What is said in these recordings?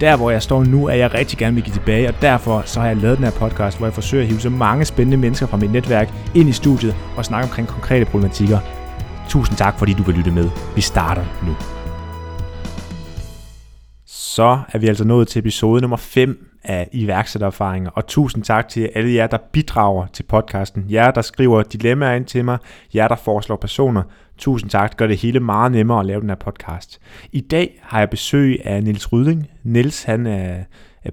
Der hvor jeg står nu, er jeg rigtig gerne vil give tilbage, og derfor så har jeg lavet den her podcast, hvor jeg forsøger at hive så mange spændende mennesker fra mit netværk ind i studiet og snakke omkring konkrete problematikker. Tusind tak, fordi du vil lytte med. Vi starter nu. Så er vi altså nået til episode nummer 5 af iværksættererfaringer, og tusind tak til alle jer, der bidrager til podcasten. Jer, der skriver dilemmaer ind til mig, jer, der foreslår personer. Tusind tak, det gør det hele meget nemmere at lave den her podcast. I dag har jeg besøg af Nils Rydding. Nils han er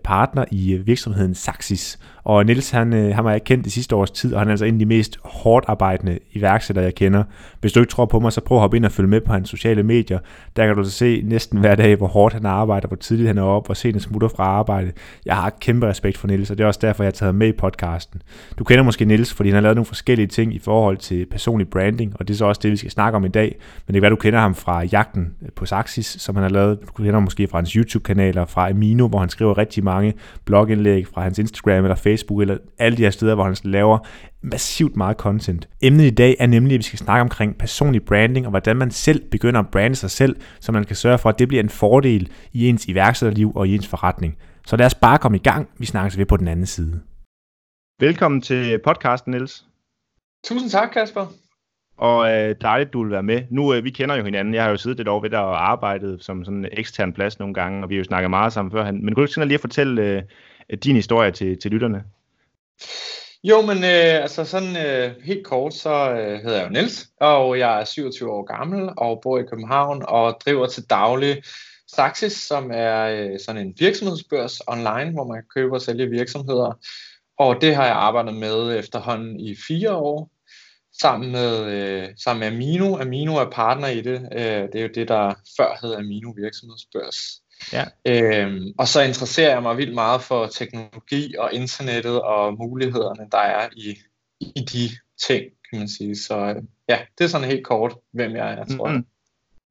partner i virksomheden Saxis, og Nils han, øh, han har jeg kendt det sidste års tid, og han er altså en af de mest hårdt arbejdende iværksættere, jeg kender. Hvis du ikke tror på mig, så prøv at hoppe ind og følge med på hans sociale medier. Der kan du altså se næsten hver dag, hvor hårdt han arbejder, hvor tidligt han er op, og sent han smutter fra arbejde. Jeg har kæmpe respekt for Nils, og det er også derfor, jeg har taget med i podcasten. Du kender måske Nils, fordi han har lavet nogle forskellige ting i forhold til personlig branding, og det er så også det, vi skal snakke om i dag. Men det kan være, du kender ham fra Jagten på Saxis, som han har lavet. Du kender ham måske fra hans YouTube-kanaler, fra Amino, hvor han skriver rigtig mange blogindlæg, fra hans Instagram eller Facebook Facebook eller alle de her steder, hvor han laver massivt meget content. Emnet i dag er nemlig, at vi skal snakke omkring personlig branding, og hvordan man selv begynder at brande sig selv, så man kan sørge for, at det bliver en fordel i ens iværksætterliv og i ens forretning. Så lad os bare komme i gang. Vi snakkes ved på den anden side. Velkommen til podcasten, Niels. Tusind tak, Kasper. Og øh, dejligt, du vil være med. Nu, øh, vi kender jo hinanden. Jeg har jo siddet et år ved dig og arbejdet som sådan en ekstern plads nogle gange, og vi har jo snakket meget sammen før. Men kunne du ikke lige at fortælle, øh, Øh, din historie til, til lytterne? Jo, men øh, altså sådan øh, helt kort, så øh, hedder jeg jo Niels, og jeg er 27 år gammel og bor i København og driver til daglig Saxis, som er øh, sådan en virksomhedsbørs online, hvor man kan købe og sælge virksomheder. Og det har jeg arbejdet med efterhånden i fire år, sammen med, øh, sammen med Amino. Amino er partner i det. Øh, det er jo det, der før hed Amino Virksomhedsbørs. Ja. Øhm, og så interesserer jeg mig vildt meget for teknologi og internettet og mulighederne, der er i, i de ting, kan man sige. Så øh, ja, det er sådan helt kort, hvem jeg er, tror mm-hmm. jeg.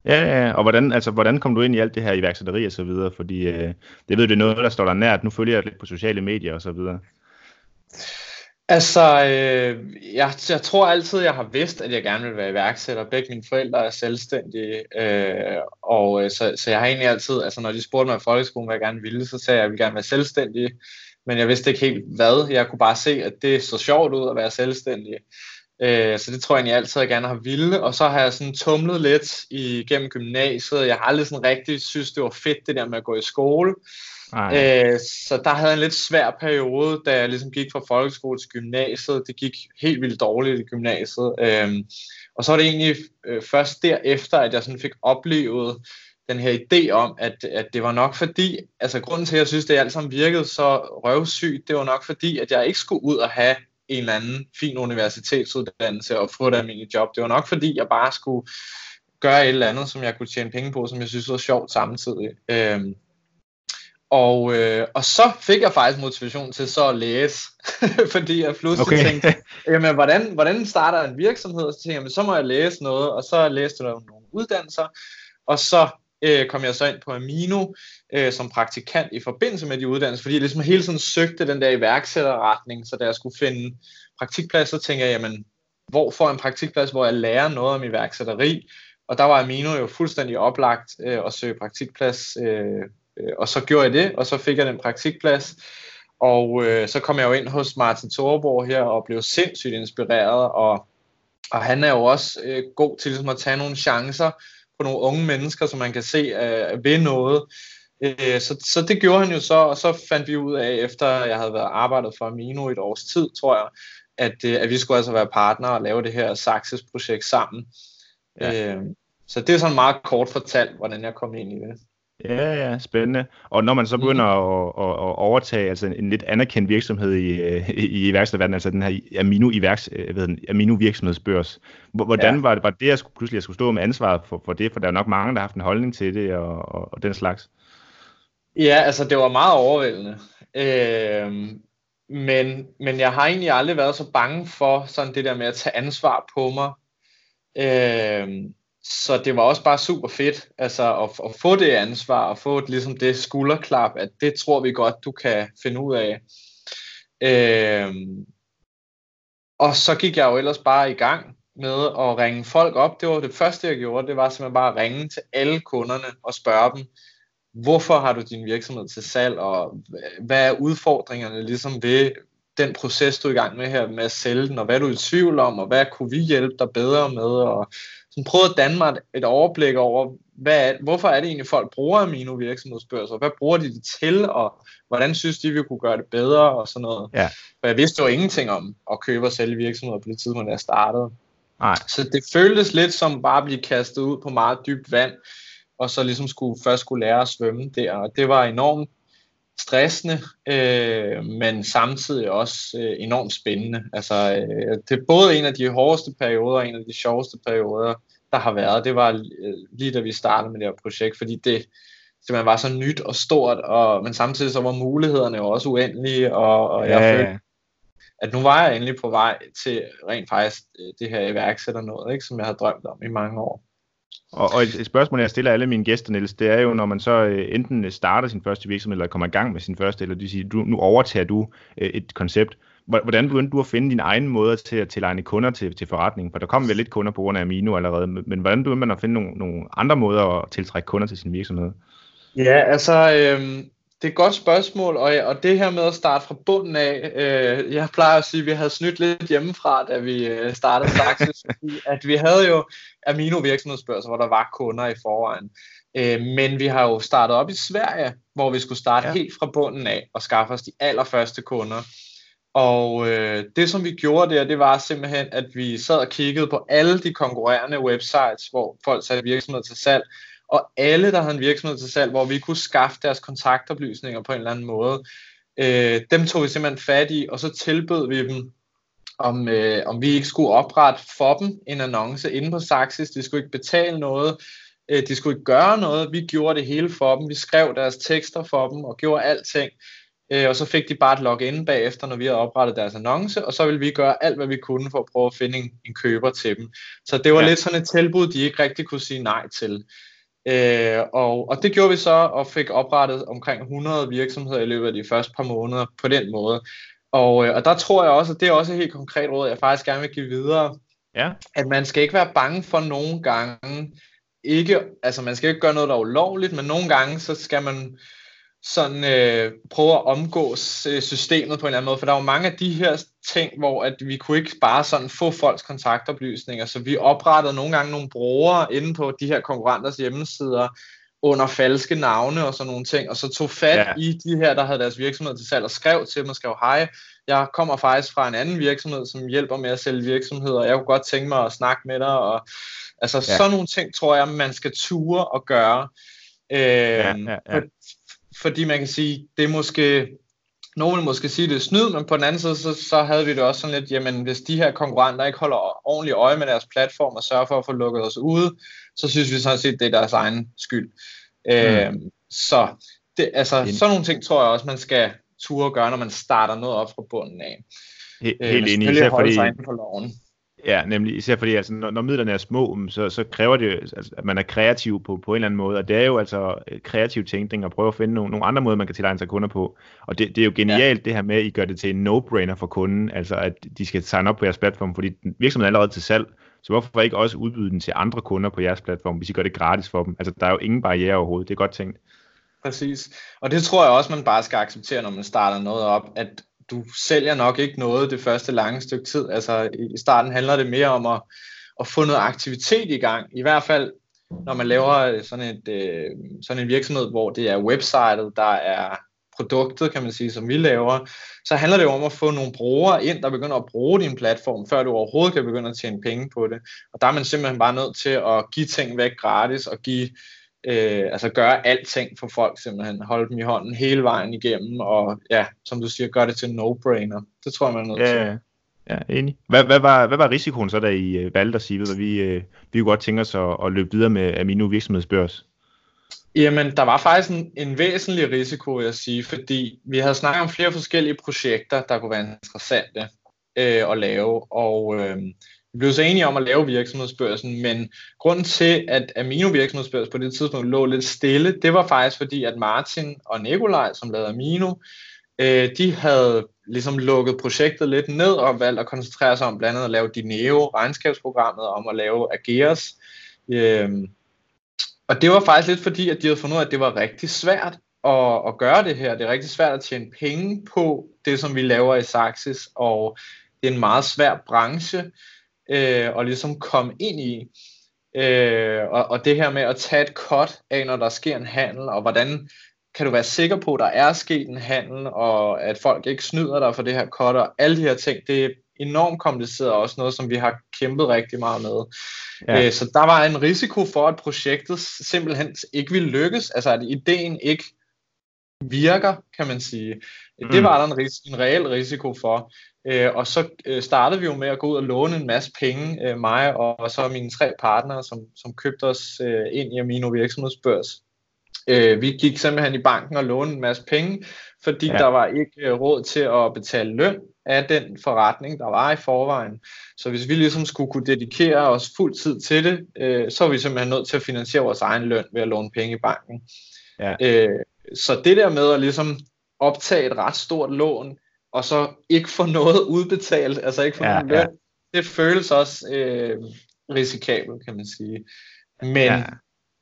Ja, ja, og hvordan, altså, hvordan kom du ind i alt det her iværksætteri og så videre? Fordi øh, det ved det er noget, der står der nært. Nu følger jeg lidt på sociale medier og så videre. Altså, øh, jeg, jeg tror altid, jeg har vidst, at jeg gerne vil være iværksætter. Begge mine forældre er selvstændige, øh, og øh, så, så jeg har egentlig altid, altså når de spurgte mig i folkeskolen, hvad jeg gerne ville, så sagde jeg, at jeg ville gerne være selvstændig. Men jeg vidste ikke helt hvad. Jeg kunne bare se, at det så sjovt ud at være selvstændig. Øh, så det tror jeg egentlig altid, jeg gerne har ville. Og så har jeg sådan tumlet lidt igennem gymnasiet. Jeg har aldrig sådan rigtig synes, det var fedt, det der med at gå i skole. Øh, så der havde en lidt svær periode, da jeg ligesom gik fra folkeskole til gymnasiet. Det gik helt vildt dårligt i gymnasiet. Øh, og så var det egentlig øh, først derefter, at jeg sådan fik oplevet den her idé om, at, at det var nok fordi, altså grunden til, at jeg synes, det alt sammen virkede så røvsygt, det var nok fordi, at jeg ikke skulle ud og have en eller anden fin universitetsuddannelse og få et almindeligt job. Det var nok fordi, jeg bare skulle gøre et eller andet, som jeg kunne tjene penge på, som jeg synes var sjovt samtidig. Øhm, og, øh, og så fik jeg faktisk motivation til så at læse, fordi jeg pludselig okay. tænkte, jamen, hvordan, hvordan starter en virksomhed? Så tænkte jeg, så må jeg læse noget, og så læste jeg nogle uddannelser, og så øh, kom jeg så ind på Amino øh, som praktikant i forbindelse med de uddannelser, fordi jeg ligesom hele tiden søgte den der iværksætterretning, så da jeg skulle finde praktikplads, så tænkte jeg, jamen, hvor får jeg en praktikplads, hvor jeg lærer noget om iværksætteri? Og der var Amino jo fuldstændig oplagt øh, at søge praktikplads øh, Øh, og så gjorde jeg det, og så fik jeg den praktikplads. Og øh, så kom jeg jo ind hos Martin Thorborg her og blev sindssygt inspireret. Og, og han er jo også øh, god til ligesom, at tage nogle chancer på nogle unge mennesker, som man kan se øh, ved noget. Øh, så, så det gjorde han jo så, og så fandt vi ud af, efter jeg havde været arbejdet for Amino et års tid, tror jeg, at, øh, at vi skulle altså være partnere og lave det her Saxes-projekt sammen. Ja. Øh, så det er sådan meget kort fortalt, hvordan jeg kom ind i det. Ja, ja, spændende. Og når man så begynder mm. at, at, at overtage altså en lidt anerkendt virksomhed i, øh, i, i iværksætterverdenen, altså den her Amino, iværks, øh, ved, Amino virksomhedsbørs, hvordan ja. var, det, var det, jeg skulle, pludselig jeg skulle stå med ansvaret for, for det? For der er nok mange, der har haft en holdning til det og, og, og den slags. Ja, altså det var meget overvældende. Øh, men, men jeg har egentlig aldrig været så bange for sådan det der med at tage ansvar på mig. Øh, så det var også bare super fedt altså at, at få det ansvar og få et, ligesom det skulderklap, at det tror vi godt, du kan finde ud af. Øhm, og så gik jeg jo ellers bare i gang med at ringe folk op. Det var det første, jeg gjorde. Det var simpelthen bare at ringe til alle kunderne og spørge dem, hvorfor har du din virksomhed til salg, og hvad er udfordringerne ligesom ved den proces, du er i gang med her med at sælge den, og hvad er du i tvivl om, og hvad kunne vi hjælpe dig bedre med, og sådan prøve at danne mig et overblik over, hvad er, hvorfor er det egentlig, folk bruger Amino virksomhedsbørser, hvad bruger de det til, og hvordan synes de, vi kunne gøre det bedre, og sådan noget. Ja. For jeg vidste jo ingenting om at købe og sælge virksomheder på det tidspunkt, jeg startede. Nej. Så det føltes lidt som bare at blive kastet ud på meget dybt vand, og så ligesom skulle, først skulle lære at svømme der, og det var enormt stressende, øh, men samtidig også øh, enormt spændende. Altså, øh, det er både en af de hårdeste perioder og en af de sjoveste perioder, der har været. Det var øh, lige da vi startede med det her projekt, fordi det simpelthen var så nyt og stort, og, men samtidig så var mulighederne jo også uendelige, og, og jeg ja. følte, at nu var jeg endelig på vej til rent faktisk øh, det her iværksætter noget, ikke, som jeg har drømt om i mange år. Og, og et, et spørgsmål, jeg stiller alle mine gæster, Niels, det er jo, når man så øh, enten øh, starter sin første virksomhed, eller kommer i gang med sin første, eller det siger, du, nu overtager du øh, et koncept. Hvordan begyndte du at finde din egen måde til at tilegne kunder til, til forretningen? For der kom vel lidt kunder på grund af Amino allerede, men hvordan begyndte man at finde nogle, nogle andre måder at tiltrække kunder til sin virksomhed? Ja, altså, øh, det er et godt spørgsmål, og, og det her med at starte fra bunden af, øh, jeg plejer at sige, at vi havde snydt lidt hjemmefra, da vi øh, startede Saxis, at vi havde jo Amino virksomhedsbørser, hvor der var kunder i forvejen. Øh, men vi har jo startet op i Sverige, hvor vi skulle starte ja. helt fra bunden af og skaffe os de allerførste kunder. Og øh, det som vi gjorde der, det var simpelthen, at vi sad og kiggede på alle de konkurrerende websites, hvor folk satte virksomheder til salg, og alle, der havde en virksomhed til salg, hvor vi kunne skaffe deres kontaktoplysninger på en eller anden måde, øh, dem tog vi simpelthen fat i, og så tilbød vi dem, om, øh, om vi ikke skulle oprette for dem en annonce inde på Saxis. De skulle ikke betale noget, øh, de skulle ikke gøre noget. Vi gjorde det hele for dem. Vi skrev deres tekster for dem og gjorde alting. Øh, og så fik de bare et login bagefter, når vi havde oprettet deres annonce, og så ville vi gøre alt, hvad vi kunne for at prøve at finde en, en køber til dem. Så det var ja. lidt sådan et tilbud, de ikke rigtig kunne sige nej til. Øh, og, og det gjorde vi så, og fik oprettet omkring 100 virksomheder i løbet af de første par måneder på den måde. Og, øh, og der tror jeg også, at det er også et helt konkret råd, jeg faktisk gerne vil give videre. Ja. At man skal ikke være bange for nogle gange, ikke, altså man skal ikke gøre noget, der er ulovligt, men nogle gange, så skal man sådan øh, prøve at omgå øh, systemet på en eller anden måde, for der er jo mange af de her ting, hvor at vi kunne ikke bare sådan få folks kontaktoplysninger, så vi oprettede nogle gange nogle brugere inde på de her konkurrenters hjemmesider under falske navne og sådan nogle ting, og så tog fat ja. i de her, der havde deres virksomhed til salg og skrev til dem og skrev, hej, jeg kommer faktisk fra en anden virksomhed, som hjælper med at sælge virksomheder, jeg kunne godt tænke mig at snakke med dig, og altså ja. sådan nogle ting, tror jeg, man skal ture og gøre. Øh, ja, ja, ja fordi man kan sige, det er måske, nogen vil måske sige, det er snyd, men på den anden side, så, så havde vi det også sådan lidt, jamen hvis de her konkurrenter ikke holder ordentligt øje med deres platform og sørger for at få lukket os ude, så synes vi sådan set, det er deres egen skyld. Mm. Øh, så det, altså, sådan nogle ting tror jeg også, man skal ture gøre, når man starter noget op fra bunden af. Helt, øh, helt enig, især fordi, for loven. Ja, nemlig især fordi, altså, når, når midlerne er små, så, så kræver det, altså, at man er kreativ på, på en eller anden måde, og det er jo altså øh, kreativ tænkning at prøve at finde nogle, nogle andre måder, man kan tilegne sig kunder på. Og det, det er jo genialt ja. det her med, at I gør det til en no-brainer for kunden, altså at de skal signe op på jeres platform, fordi virksomheden er allerede til salg, så hvorfor ikke også udbyde den til andre kunder på jeres platform, hvis I gør det gratis for dem? Altså, der er jo ingen barriere overhovedet, det er godt tænkt. Præcis. Og det tror jeg også, man bare skal acceptere, når man starter noget op, at du sælger nok ikke noget det første lange stykke tid. Altså i starten handler det mere om at, at få noget aktivitet i gang. I hvert fald når man laver øh, sådan, et, øh, sådan en virksomhed, hvor det er websitet, der er produktet, kan man sige, som vi laver, så handler det jo om at få nogle brugere ind, der begynder at bruge din platform, før du overhovedet kan begynde at tjene penge på det. Og der er man simpelthen bare nødt til at give ting væk gratis og give øh, altså gøre alting for folk simpelthen, holde dem i hånden hele vejen igennem, og ja, som du siger, gøre det til en no-brainer. Det tror jeg, man er nødt ja, til. Ja, enig. Hvad, hvad, var, hvad var risikoen så, da I uh, valgte at sige, at vi, uh, vi kunne godt tænke os at, at løbe videre med Amino virksomhedsbørs? Jamen, der var faktisk en, en væsentlig risiko, vil jeg sige, fordi vi havde snakket om flere forskellige projekter, der kunne være interessante øh, at lave, og øh, vi blev så enige om at lave virksomhedsbørsen, men grunden til, at Amino virksomhedsbørs på det tidspunkt lå lidt stille, det var faktisk fordi, at Martin og Nikolaj, som lavede Amino, øh, de havde ligesom lukket projektet lidt ned og valgt at koncentrere sig om blandt andet at lave Dineo, regnskabsprogrammet, om at lave Ageras. Øh, og det var faktisk lidt fordi, at de havde fundet ud af, at det var rigtig svært at, at gøre det her. Det er rigtig svært at tjene penge på det, som vi laver i Saxis, og det er en meget svær branche øh, at ligesom komme ind i. Øh, og, og det her med at tage et cut af, når der sker en handel, og hvordan kan du være sikker på, at der er sket en handel, og at folk ikke snyder dig for det her cut, og alle de her ting, det er enormt kompliceret, og også noget, som vi har kæmpet rigtig meget med. Ja. Øh, så der var en risiko for, at projektet simpelthen ikke ville lykkes, altså at ideen ikke virker, kan man sige. Mm. Det var der en, ris- en reel risiko for. Øh, og så øh, startede vi jo med at gå ud og låne en masse penge, øh, mig og, og så mine tre partnere, som, som købte os øh, ind i Amino virksomhedsbørs. Øh, vi gik simpelthen i banken og lånede en masse penge, fordi ja. der var ikke øh, råd til at betale løn af den forretning, der var i forvejen. Så hvis vi ligesom skulle kunne dedikere os fuld tid til det, øh, så var vi simpelthen nødt til at finansiere vores egen løn ved at låne penge i banken. Ja. Øh, så det der med at ligesom optage et ret stort lån, og så ikke få noget udbetalt, altså ikke få ja, nogen løn, ja. det føles også øh, risikabelt, kan man sige. Men ja.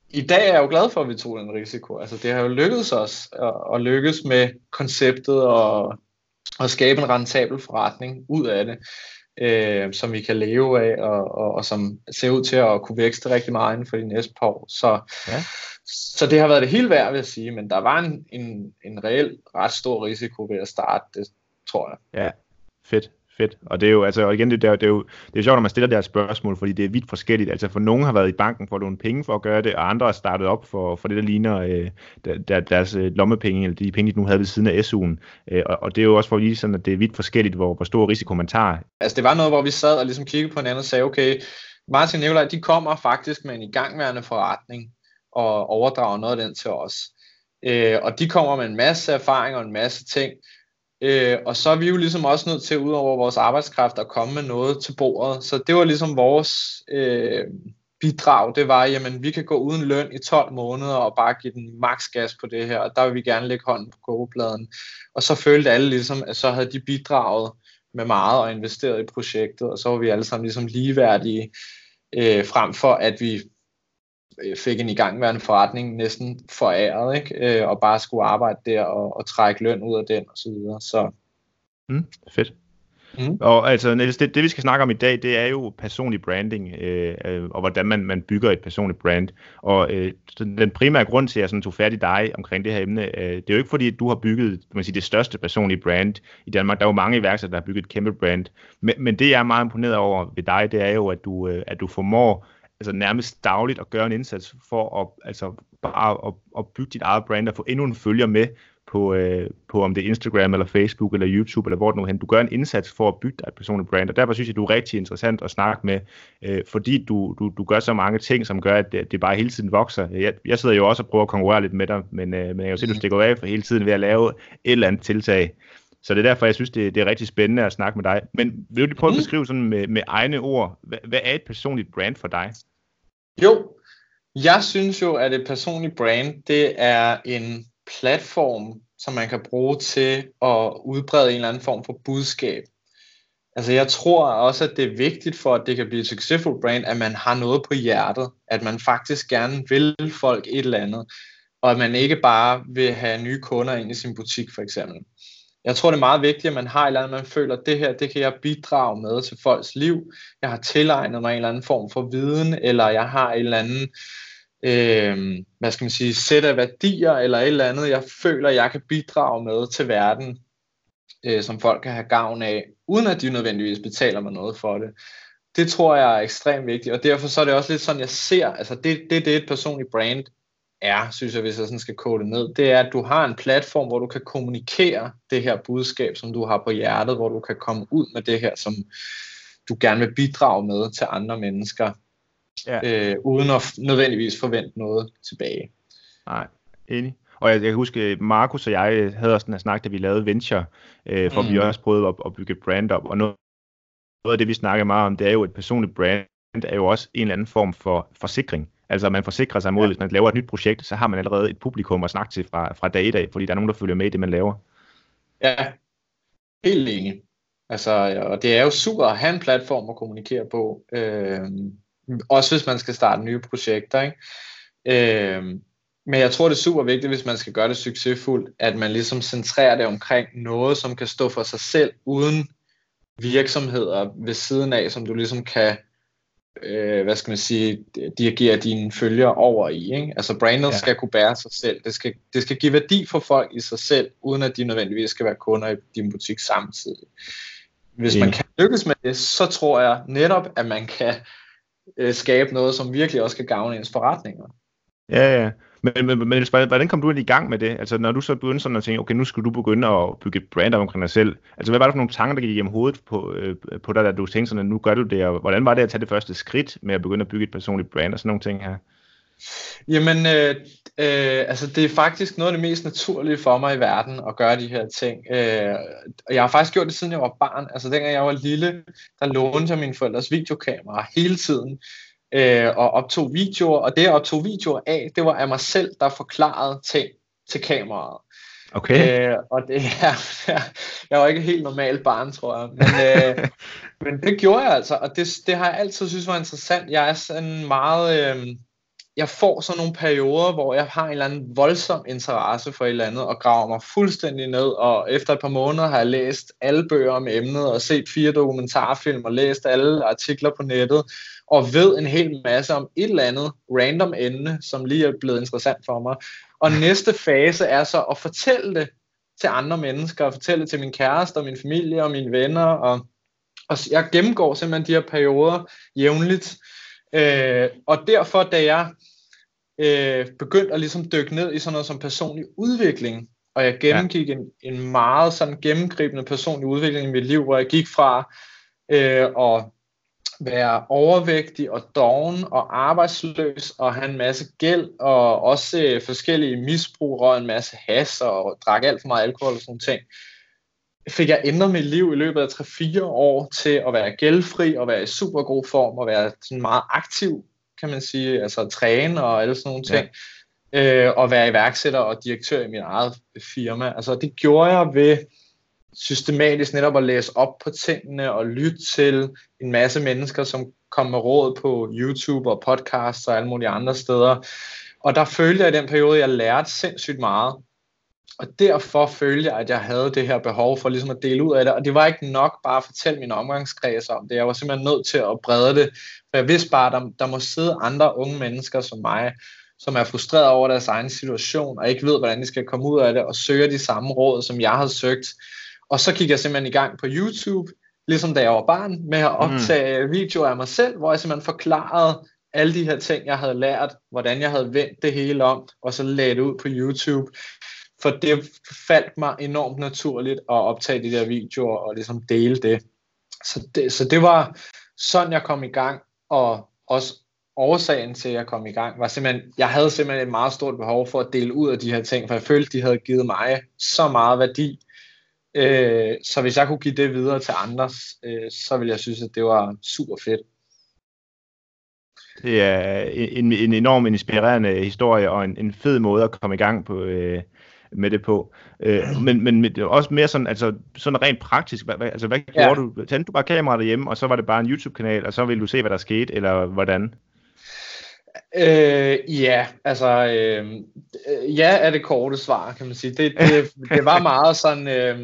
i dag er jeg jo glad for, at vi tog den risiko. Altså det har jo lykkedes os at, at lykkes med konceptet og, og skabe en rentabel forretning ud af det, øh, som vi kan leve af, og, og, og som ser ud til at kunne vækste rigtig meget inden for de næste par år. Så, ja. så det har været det hele værd, vil jeg sige, men der var en, en, en reel ret stor risiko ved at starte det, tror jeg. Ja, fedt fedt. Og det er jo, altså, og igen, det, er, det, er jo, det er sjovt, når man stiller det her spørgsmål, fordi det er vidt forskelligt. Altså, for nogen har været i banken for at låne penge for at gøre det, og andre har startet op for, for det, der ligner øh, der, deres øh, lommepenge, eller de penge, de nu havde ved siden af SU'en. Øh, og, og, det er jo også for at vise sådan, at det er vidt forskelligt, hvor, hvor stor risiko man tager. Altså, det var noget, hvor vi sad og ligesom kiggede på hinanden og sagde, okay, Martin Nikolaj, de kommer faktisk med en igangværende forretning, og overdrager noget af den til os. Øh, og de kommer med en masse erfaring og en masse ting, Øh, og så er vi jo ligesom også nødt til, ud over vores arbejdskraft, at komme med noget til bordet. Så det var ligesom vores øh, bidrag, det var, jamen vi kan gå uden løn i 12 måneder og bare give den maks gas på det her, og der vil vi gerne lægge hånden på kogepladen. Og så følte alle ligesom, at så havde de bidraget med meget og investeret i projektet, og så var vi alle sammen ligesom ligeværdige, øh, frem for at vi fik en igangværende forretning næsten foræret, ikke? Øh, og bare skulle arbejde der og, og trække løn ud af den og så videre. Så. Mm, fedt. Mm. Og altså, Niels, det, det vi skal snakke om i dag, det er jo personlig branding, øh, øh, og hvordan man, man bygger et personligt brand. Og øh, den primære grund til, at jeg sådan tog fat i dig omkring det her emne, øh, det er jo ikke fordi, at du har bygget man sige, det største personlige brand i Danmark. Der er jo mange iværksættere, der har bygget et kæmpe brand. Men, men det, jeg er meget imponeret over ved dig, det er jo, at du, øh, at du formår altså nærmest dagligt at gøre en indsats for at, altså bare at, at bygge dit eget brand og få endnu en følger med på, øh, på om det er Instagram eller Facebook eller YouTube eller hvor det nu hen. Du gør en indsats for at bygge dig et personligt brand, og derfor synes jeg, du er rigtig interessant at snakke med, øh, fordi du, du, du gør så mange ting, som gør, at det, det bare hele tiden vokser. Jeg, jeg sidder jo også og prøver at konkurrere lidt med dig, men, øh, men jeg kan jo se, at du mm. stikker af for hele tiden ved at lave et eller andet tiltag. Så det er derfor, jeg synes, det, det er rigtig spændende at snakke med dig. Men vil du lige prøve at mm. beskrive sådan med, med egne ord, hvad, hvad er et personligt brand for dig? Jo, jeg synes jo, at et personligt brand, det er en platform, som man kan bruge til at udbrede en eller anden form for budskab. Altså jeg tror også, at det er vigtigt for, at det kan blive et succesfuldt brand, at man har noget på hjertet, at man faktisk gerne vil folk et eller andet, og at man ikke bare vil have nye kunder ind i sin butik for eksempel. Jeg tror, det er meget vigtigt, at man har et eller andet, man føler, at det her, det kan jeg bidrage med til folks liv. Jeg har tilegnet mig en eller anden form for viden, eller jeg har en eller anden, øh, hvad skal man sige, sæt af værdier, eller et eller andet, jeg føler, jeg kan bidrage med til verden, øh, som folk kan have gavn af, uden at de nødvendigvis betaler mig noget for det. Det tror jeg er ekstremt vigtigt, og derfor så er det også lidt sådan, jeg ser, altså det, det, det er et personligt brand er, synes jeg, hvis jeg sådan skal kode det ned, det er, at du har en platform, hvor du kan kommunikere det her budskab, som du har på hjertet, hvor du kan komme ud med det her, som du gerne vil bidrage med til andre mennesker, ja. øh, uden at nødvendigvis forvente noget tilbage. Nej, enig. Og jeg, jeg kan huske, Markus og jeg havde også en snak, da vi lavede Venture, øh, for mm. vi også prøvede at, at bygge et brand op. Og noget, noget af det, vi snakker meget om, det er jo et personligt brand, er jo også en eller anden form for forsikring. Altså man forsikrer sig mod, ja. hvis man laver et nyt projekt, så har man allerede et publikum at snakke til fra, fra dag i dag, fordi der er nogen, der følger med i det, man laver. Ja, helt enig. Altså, og det er jo super at have en platform at kommunikere på, øh, også hvis man skal starte nye projekter. Ikke? Øh, men jeg tror, det er super vigtigt, hvis man skal gøre det succesfuldt, at man ligesom centrerer det omkring noget, som kan stå for sig selv, uden virksomheder ved siden af, som du ligesom kan øh, hvad skal man sige, dirigere dine følgere over i. Ikke? Altså brandet ja. skal kunne bære sig selv. Det skal, det skal give værdi for folk i sig selv, uden at de nødvendigvis skal være kunder i din butik samtidig. Hvis man kan lykkes med det, så tror jeg netop, at man kan øh, skabe noget, som virkelig også kan gavne ens forretninger. Ja, ja. Men, men, men hvordan kom du ind i gang med det? Altså, når du så begyndte sådan at tænke, okay, nu skal du begynde at bygge et brand omkring dig selv. Altså, hvad var der for nogle tanker, der gik igennem hovedet på, øh, på dig, da du tænkte sådan, at nu gør du det, og hvordan var det at tage det første skridt med at begynde at bygge et personligt brand og sådan nogle ting her? Jamen, øh, øh, altså det er faktisk noget af det mest naturlige for mig i verden at gøre de her ting. Øh, og jeg har faktisk gjort det siden jeg var barn. Altså dengang jeg var lille, der lånte jeg mine forældres videokamera hele tiden øh, og optog videoer, og det jeg optog videoer af, det var af mig selv, der forklarede ting til kameraet. Okay. Øh, og det er, jeg var ikke helt normal barn, tror jeg, men, øh, men det gjorde jeg altså, og det, det har jeg altid synes var interessant. Jeg er sådan meget, øh, jeg får sådan nogle perioder, hvor jeg har en eller anden voldsom interesse for et eller andet, og graver mig fuldstændig ned, og efter et par måneder har jeg læst alle bøger om emnet, og set fire dokumentarfilm, og læst alle artikler på nettet, og ved en hel masse om et eller andet random emne, som lige er blevet interessant for mig. Og næste fase er så at fortælle det til andre mennesker, og fortælle det til min kæreste, og min familie, og mine venner, og, og jeg gennemgår simpelthen de her perioder jævnligt, øh, og derfor, da jeg øh, begyndte at ligesom dykke ned i sådan noget som personlig udvikling, og jeg gennemgik ja. en, en meget sådan gennemgribende personlig udvikling i mit liv, hvor jeg gik fra øh, at være overvægtig og doven og arbejdsløs og have en masse gæld og også øh, forskellige misbrug og en masse has og drak alt for meget alkohol og sådan ting, fik jeg ændret mit liv i løbet af 3-4 år til at være gældfri og være i super god form og være sådan meget aktiv, kan man sige, altså træne og alle sådan nogle ting. Ja. Øh, og være iværksætter og direktør i mit eget firma. Altså det gjorde jeg ved systematisk netop at læse op på tingene og lytte til en masse mennesker, som kom med råd på YouTube og podcasts og alle mulige andre steder. Og der følte jeg i den periode, jeg lærte sindssygt meget. Og derfor følte jeg, at jeg havde det her behov for ligesom at dele ud af det. Og det var ikke nok bare at fortælle min omgangskreds om det. Jeg var simpelthen nødt til at brede det. For jeg vidste bare, at der, der må sidde andre unge mennesker som mig, som er frustreret over deres egen situation, og ikke ved, hvordan de skal komme ud af det, og søger de samme råd, som jeg havde søgt. Og så gik jeg simpelthen i gang på YouTube, ligesom da jeg var barn, med at optage mm. videoer af mig selv, hvor jeg simpelthen forklarede alle de her ting, jeg havde lært, hvordan jeg havde vendt det hele om, og så lagde det ud på YouTube. For det faldt mig enormt naturligt at optage de der videoer og ligesom dele det. Så det, så det var sådan, jeg kom i gang, og også årsagen til, at jeg kom i gang, var simpelthen, jeg havde simpelthen et meget stort behov for at dele ud af de her ting, for jeg følte, de havde givet mig så meget værdi, Øh, så hvis jeg kunne give det videre til andre, øh, så ville jeg synes, at det var super fedt. Det er en, en enorm inspirerende historie og en, en fed måde at komme i gang på, øh, med det på. Øh, men, men også mere sådan, altså, sådan rent praktisk. Hvad, altså, hvad gjorde ja. du? Tændte du bare kameraet derhjemme, og så var det bare en YouTube-kanal, og så ville du se, hvad der skete, eller hvordan? Øh, ja, altså, øh, ja er det korte svar, kan man sige. Det, det, det var meget sådan, øh,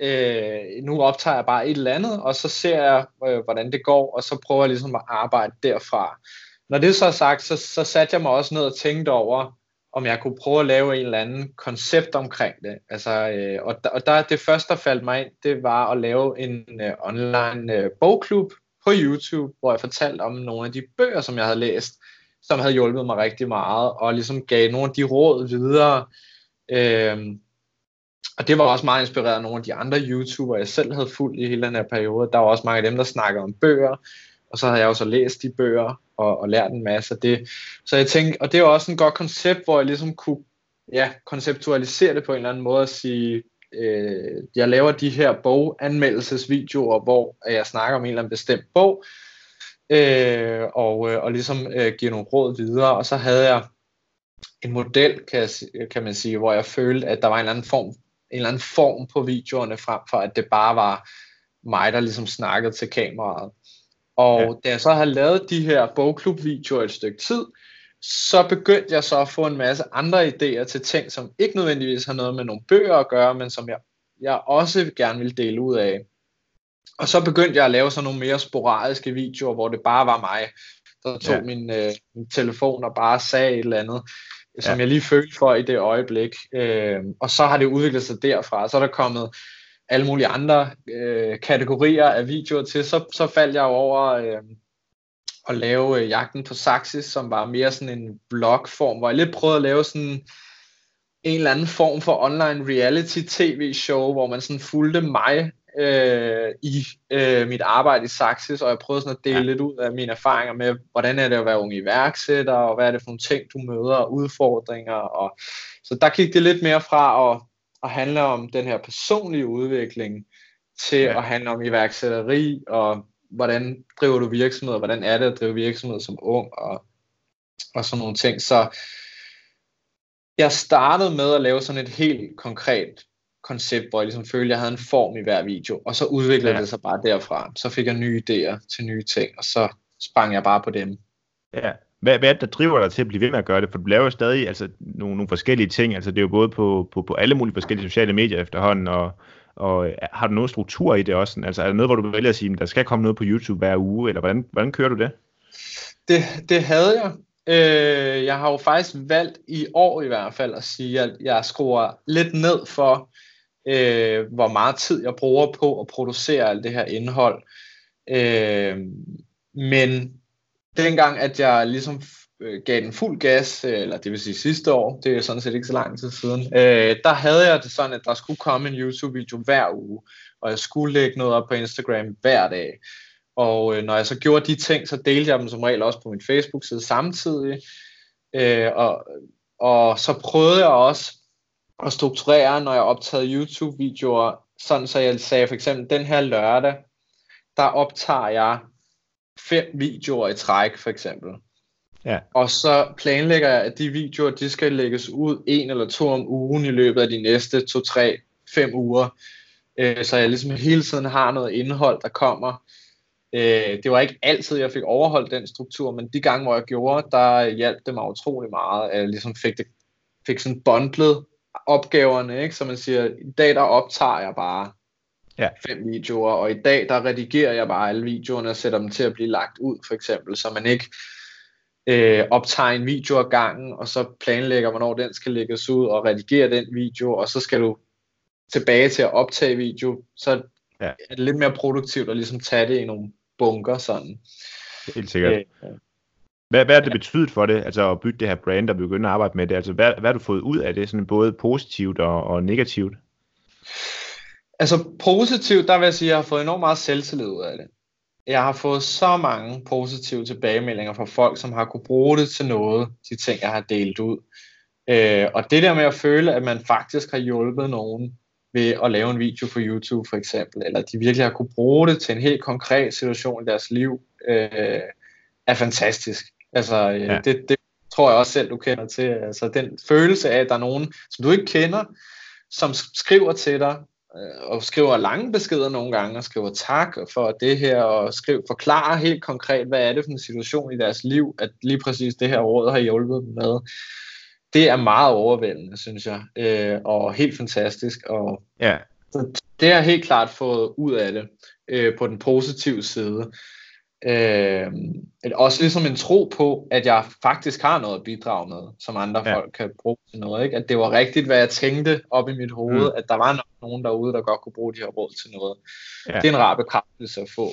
øh, nu optager jeg bare et eller andet, og så ser jeg, øh, hvordan det går, og så prøver jeg ligesom at arbejde derfra. Når det så er sagt, så, så satte jeg mig også ned og tænkte over, om jeg kunne prøve at lave en eller anden koncept omkring det. Altså, øh, og, og der, det første, der faldt mig ind, det var at lave en øh, online øh, bogklub på YouTube, hvor jeg fortalte om nogle af de bøger, som jeg havde læst, som havde hjulpet mig rigtig meget, og ligesom gav nogle af de råd videre. Øhm, og det var også meget inspireret af nogle af de andre YouTubere, jeg selv havde fulgt i hele den her periode. Der var også mange af dem, der snakkede om bøger. og så havde jeg også læst de bøger og, og lært en masse af det. Så jeg tænkte, og det er også en godt koncept, hvor jeg ligesom kunne ja, konceptualisere det på en eller anden måde og sige, øh, jeg laver de her boganmeldelsesvideoer, hvor jeg snakker om en eller anden bestemt bog, øh, og, øh, og ligesom øh, giver nogle råd videre, og så havde jeg en model, kan, jeg, kan man sige, hvor jeg følte, at der var en eller anden form, en eller anden form på videoerne, frem for at det bare var mig, der ligesom snakkede til kameraet. Og ja. da jeg så har lavet de her bogklubvideoer et stykke tid, så begyndte jeg så at få en masse andre idéer til ting, som ikke nødvendigvis har noget med nogle bøger at gøre, men som jeg, jeg også gerne vil dele ud af. Og så begyndte jeg at lave sådan nogle mere sporadiske videoer, hvor det bare var mig, der tog ja. min, øh, min telefon og bare sagde et eller andet, som ja. jeg lige følte for i det øjeblik. Øh, og så har det udviklet sig derfra. Så er der kommet alle mulige andre øh, kategorier af videoer til. Så, så faldt jeg over øh, at lave øh, Jagten på Saxis, som var mere sådan en vlog-form, hvor jeg lidt prøvede at lave sådan en eller anden form for online reality tv-show, hvor man sådan fulgte mig øh, i øh, mit arbejde i Saxis, og jeg prøvede sådan at dele ja. lidt ud af mine erfaringer med, hvordan er det at være ung iværksætter, og hvad er det for nogle ting, du møder, og udfordringer. Og, så der gik det lidt mere fra at, at handle om den her personlige udvikling, til ja. at handle om iværksætteri, og hvordan driver du virksomhed, og hvordan er det at drive virksomhed som ung, og, og sådan nogle ting. Så jeg startede med at lave sådan et helt konkret koncept, hvor jeg ligesom følte, at jeg havde en form i hver video, og så udviklede ja. det sig bare derfra. Så fik jeg nye idéer til nye ting, og så sprang jeg bare på dem. Ja. Hvad, hvad er det, der driver dig til at blive ved med at gøre det? For du laver jo stadig altså, nogle, nogle forskellige ting. Altså, det er jo både på, på, på alle mulige forskellige sociale medier efterhånden, og, og har du noget struktur i det også? Altså, er der noget, hvor du vælger at sige, at der skal komme noget på YouTube hver uge, eller hvordan, hvordan kører du det? Det, det havde jeg. Øh, jeg har jo faktisk valgt i år i hvert fald at sige, at jeg skruer lidt ned for, øh, hvor meget tid jeg bruger på at producere alt det her indhold. Øh, men dengang, at jeg ligesom øh, gav den fuld gas, øh, eller det vil sige sidste år, det er sådan set ikke så lang tid siden, øh, der havde jeg det sådan, at der skulle komme en YouTube-video hver uge, og jeg skulle lægge noget op på Instagram hver dag. Og øh, når jeg så gjorde de ting, så delte jeg dem som regel også på min Facebook-side samtidig. Øh, og, og så prøvede jeg også at strukturere, når jeg optagede YouTube-videoer, sådan så jeg sagde for eksempel, den her lørdag, der optager jeg fem videoer i træk, for eksempel. Ja. Og så planlægger jeg, at de videoer, de skal lægges ud en eller to om ugen i løbet af de næste to, tre, fem uger. Øh, så jeg ligesom hele tiden har noget indhold, der kommer. Øh, det var ikke altid, jeg fik overholdt den struktur, men de gange, hvor jeg gjorde, der hjalp det mig utrolig meget, at jeg ligesom fik, det, fik sådan bundlet opgaverne, ikke? så man siger, i dag der optager jeg bare ja. fem videoer, og i dag der redigerer jeg bare alle videoerne og sætter dem til at blive lagt ud, for eksempel, så man ikke øh, optager en video ad gangen, og så planlægger, hvornår den skal lægges ud, og redigere den video, og så skal du tilbage til at optage video, så ja. er det lidt mere produktivt at ligesom tage det i nogle bunker sådan. Helt sikkert. Øh, hvad, hvad har det betydet for det, altså at bygge det her brand og begynde at arbejde med det? Altså, hvad, hvad har du fået ud af det, sådan både positivt og, og negativt? Altså positivt, der vil jeg sige, at jeg har fået enormt meget selvtillid ud af det. Jeg har fået så mange positive tilbagemeldinger fra folk, som har kunne bruge det til noget, de ting, jeg har delt ud. Øh, og det der med at føle, at man faktisk har hjulpet nogen ved at lave en video på YouTube for eksempel, eller de virkelig har kunne bruge det til en helt konkret situation i deres liv, øh, er fantastisk. Altså, øh, ja. det, det tror jeg også selv, du kender til. Altså, den følelse af, at der er nogen, som du ikke kender, som skriver til dig, øh, og skriver lange beskeder nogle gange, og skriver tak for det her, og skriver, forklarer helt konkret, hvad er det for en situation i deres liv, at lige præcis det her råd har hjulpet dem med. Det er meget overvældende, synes jeg, øh, og helt fantastisk. Og ja. Det har jeg helt klart fået ud af det, øh, på den positive side. Øh, også ligesom en tro på, at jeg faktisk har noget at bidrage med, som andre ja. folk kan bruge til noget. Ikke? At det var rigtigt, hvad jeg tænkte op i mit hoved, mm. at der var nogen derude, der godt kunne bruge de her råd til noget. Ja. Det er en rar bekræftelse at få.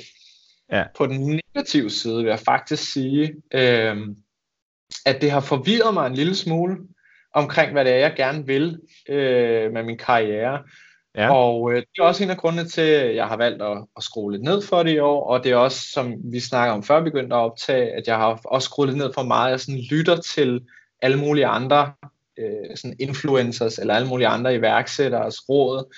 Ja. På den negative side vil jeg faktisk sige, øh, at det har forvirret mig en lille smule omkring, hvad det er, jeg gerne vil øh, med min karriere. Ja. Og øh, det er også en af grundene til, at jeg har valgt at, at skrue lidt ned for det i år, og det er også, som vi snakker om før vi begyndte at optage, at jeg har også skruet lidt ned for meget. Jeg sådan lytter til alle mulige andre øh, sådan influencers, eller alle mulige andre iværksætteres råd,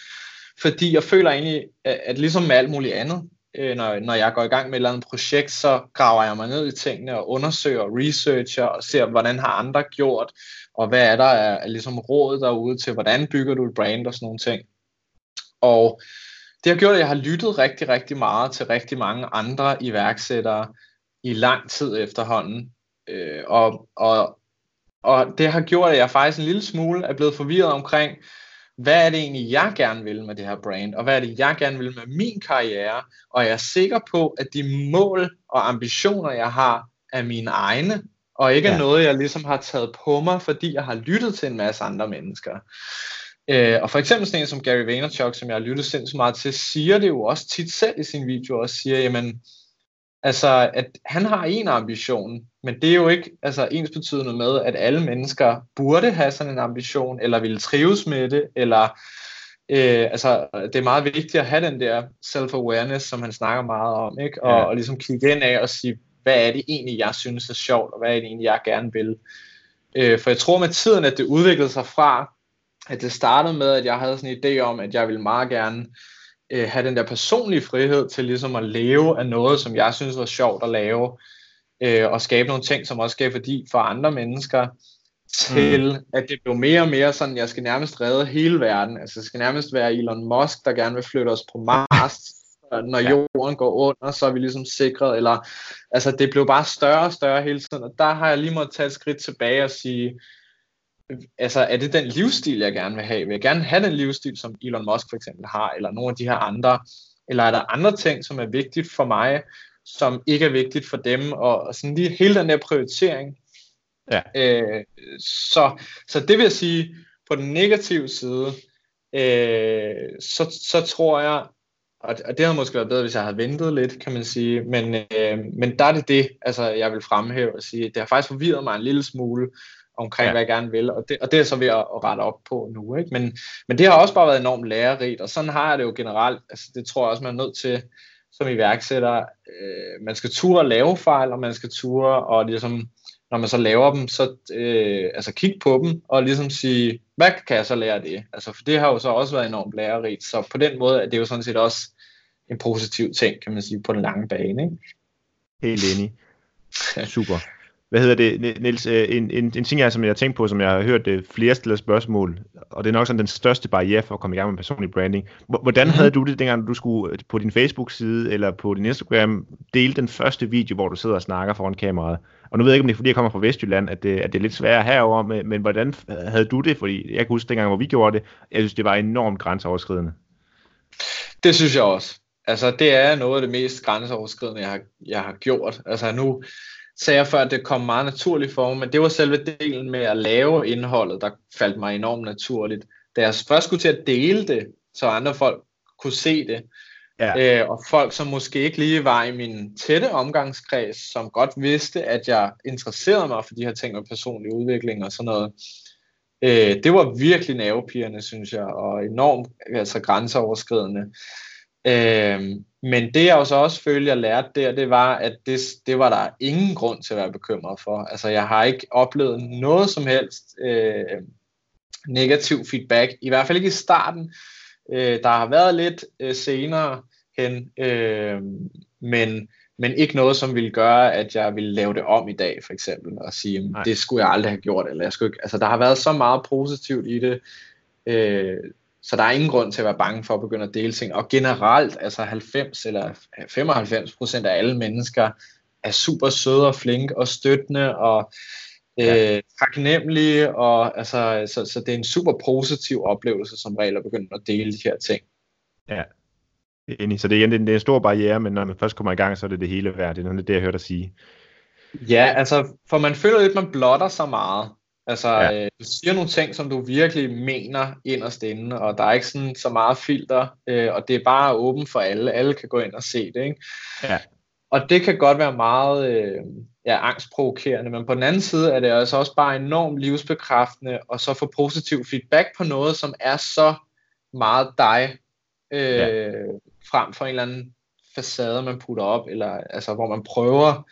fordi jeg føler egentlig, at, at ligesom med alt muligt andet, øh, når, når jeg går i gang med et eller andet projekt, så graver jeg mig ned i tingene og undersøger og researcher og ser, hvordan har andre gjort, og hvad er der af, af ligesom råd derude til, hvordan bygger du et brand og sådan nogle ting. Og det har gjort, at jeg har lyttet rigtig, rigtig meget til rigtig mange andre iværksættere i lang tid efterhånden. Øh, og, og, og det har gjort, at jeg faktisk en lille smule er blevet forvirret omkring, hvad er det egentlig, jeg gerne vil med det her brand, og hvad er det, jeg gerne vil med min karriere, og jeg er sikker på, at de mål og ambitioner, jeg har, er mine egne, og ikke ja. er noget, jeg ligesom har taget på mig, fordi jeg har lyttet til en masse andre mennesker. Øh, og for eksempel sådan en som Gary Vaynerchuk, som jeg har lyttet sindssygt meget til, siger det jo også tit selv i sin video, og siger, jamen, altså, at han har en ambition, men det er jo ikke altså, ens betydende med, at alle mennesker burde have sådan en ambition, eller ville trives med det, eller øh, altså, det er meget vigtigt at have den der self-awareness, som han snakker meget om, ikke? Og, ja. og ligesom kigge ind af og sige, hvad er det egentlig, jeg synes er sjovt, og hvad er det egentlig, jeg gerne vil. Øh, for jeg tror med tiden, at det udviklede sig fra, at det startede med, at jeg havde sådan en idé om, at jeg ville meget gerne øh, have den der personlige frihed til ligesom at leve af noget, som jeg synes var sjovt at lave, øh, og skabe nogle ting, som også gav værdi for andre mennesker, til mm. at det blev mere og mere sådan, jeg skal nærmest redde hele verden. Altså, det skal nærmest være Elon Musk, der gerne vil flytte os på Mars, når ja. jorden går under, så er vi ligesom sikret, eller, altså, det blev bare større og større hele tiden, og der har jeg lige måttet tage et skridt tilbage og sige, altså er det den livsstil, jeg gerne vil have? Vil jeg gerne have den livsstil, som Elon Musk for eksempel har, eller nogle af de her andre? Eller er der andre ting, som er vigtigt for mig, som ikke er vigtigt for dem? Og sådan lige hele den der prioritering. Ja. Øh, så, så det vil jeg sige, på den negative side, øh, så, så tror jeg, og, og det havde måske været bedre, hvis jeg havde ventet lidt, kan man sige, men, øh, men der er det det, altså, jeg vil fremhæve og sige, det har faktisk forvirret mig en lille smule, omkring, ja. hvad jeg gerne vil, og det, og det er så ved at, at rette op på nu. Ikke? Men, men det har også bare været enormt lærerigt, og sådan har jeg det jo generelt. Altså, det tror jeg også, man er nødt til som iværksætter. Øh, man skal ture og lave fejl, og man skal ture og ligesom, når man så laver dem, så øh, altså kigge på dem og ligesom sige, hvad kan jeg så lære af det? Altså, for det har jo så også været enormt lærerigt, så på den måde er det jo sådan set også en positiv ting, kan man sige, på den lange bane. Ikke? Helt enig. Super hvad hedder det, Niels, øh, en, en, en ting, jeg, som jeg har tænkt på, som jeg har hørt det flere stille spørgsmål, og det er nok sådan den største barriere for at komme i gang med personlig branding. Hvordan havde du det, dengang du skulle øh, på din Facebook-side eller på din Instagram dele den første video, hvor du sidder og snakker foran kameraet? Og nu ved jeg ikke, om det er, fordi jeg kommer fra Vestjylland, at det, at det er lidt sværere herover, men, men hvordan havde du det? Fordi jeg kan huske dengang, hvor vi gjorde det, jeg synes, det var enormt grænseoverskridende. Det synes jeg også. Altså, det er noget af det mest grænseoverskridende, jeg har, jeg har gjort. Altså, nu, sagde jeg før, at det kom meget naturligt for mig, men det var selve delen med at lave indholdet, der faldt mig enormt naturligt. Da jeg først skulle til at dele det, så andre folk kunne se det, ja. øh, og folk, som måske ikke lige var i min tætte omgangskreds, som godt vidste, at jeg interesserede mig for de her ting med personlig udvikling og sådan noget, øh, det var virkelig nervepirrende, synes jeg, og enormt altså grænseoverskridende. Øh, men det jeg jo så også følte, jeg lærte der, det var, at det, det var der ingen grund til at være bekymret for. Altså jeg har ikke oplevet noget som helst øh, negativ feedback, i hvert fald ikke i starten. Øh, der har været lidt øh, senere hen, øh, men, men ikke noget, som ville gøre, at jeg ville lave det om i dag, for eksempel, og sige, det skulle jeg aldrig have gjort, eller jeg skulle ikke, altså der har været så meget positivt i det, øh, så der er ingen grund til at være bange for at begynde at dele ting. Og generelt, altså 90 eller 95 procent af alle mennesker er super søde og flinke og støttende og øh, taknemmelige. Og, altså, så, så det er en super positiv oplevelse som regel at begynde at dele de her ting. Ja, enig. Så det er, det er en stor barriere, men når man først kommer i gang, så er det det hele værd. Det er det, jeg hørte dig sige. Ja, altså, for man føler lidt, at man blotter så meget. Altså, ja. øh, du siger nogle ting, som du virkelig mener inderst inde, og der er ikke sådan så meget filter, øh, og det er bare åben for alle. Alle kan gå ind og se det, ikke? Ja. Og det kan godt være meget øh, ja, angstprovokerende, men på den anden side er det altså også bare enormt livsbekræftende, og så få positiv feedback på noget, som er så meget dig, øh, ja. frem for en eller anden facade, man putter op, eller altså, hvor man prøver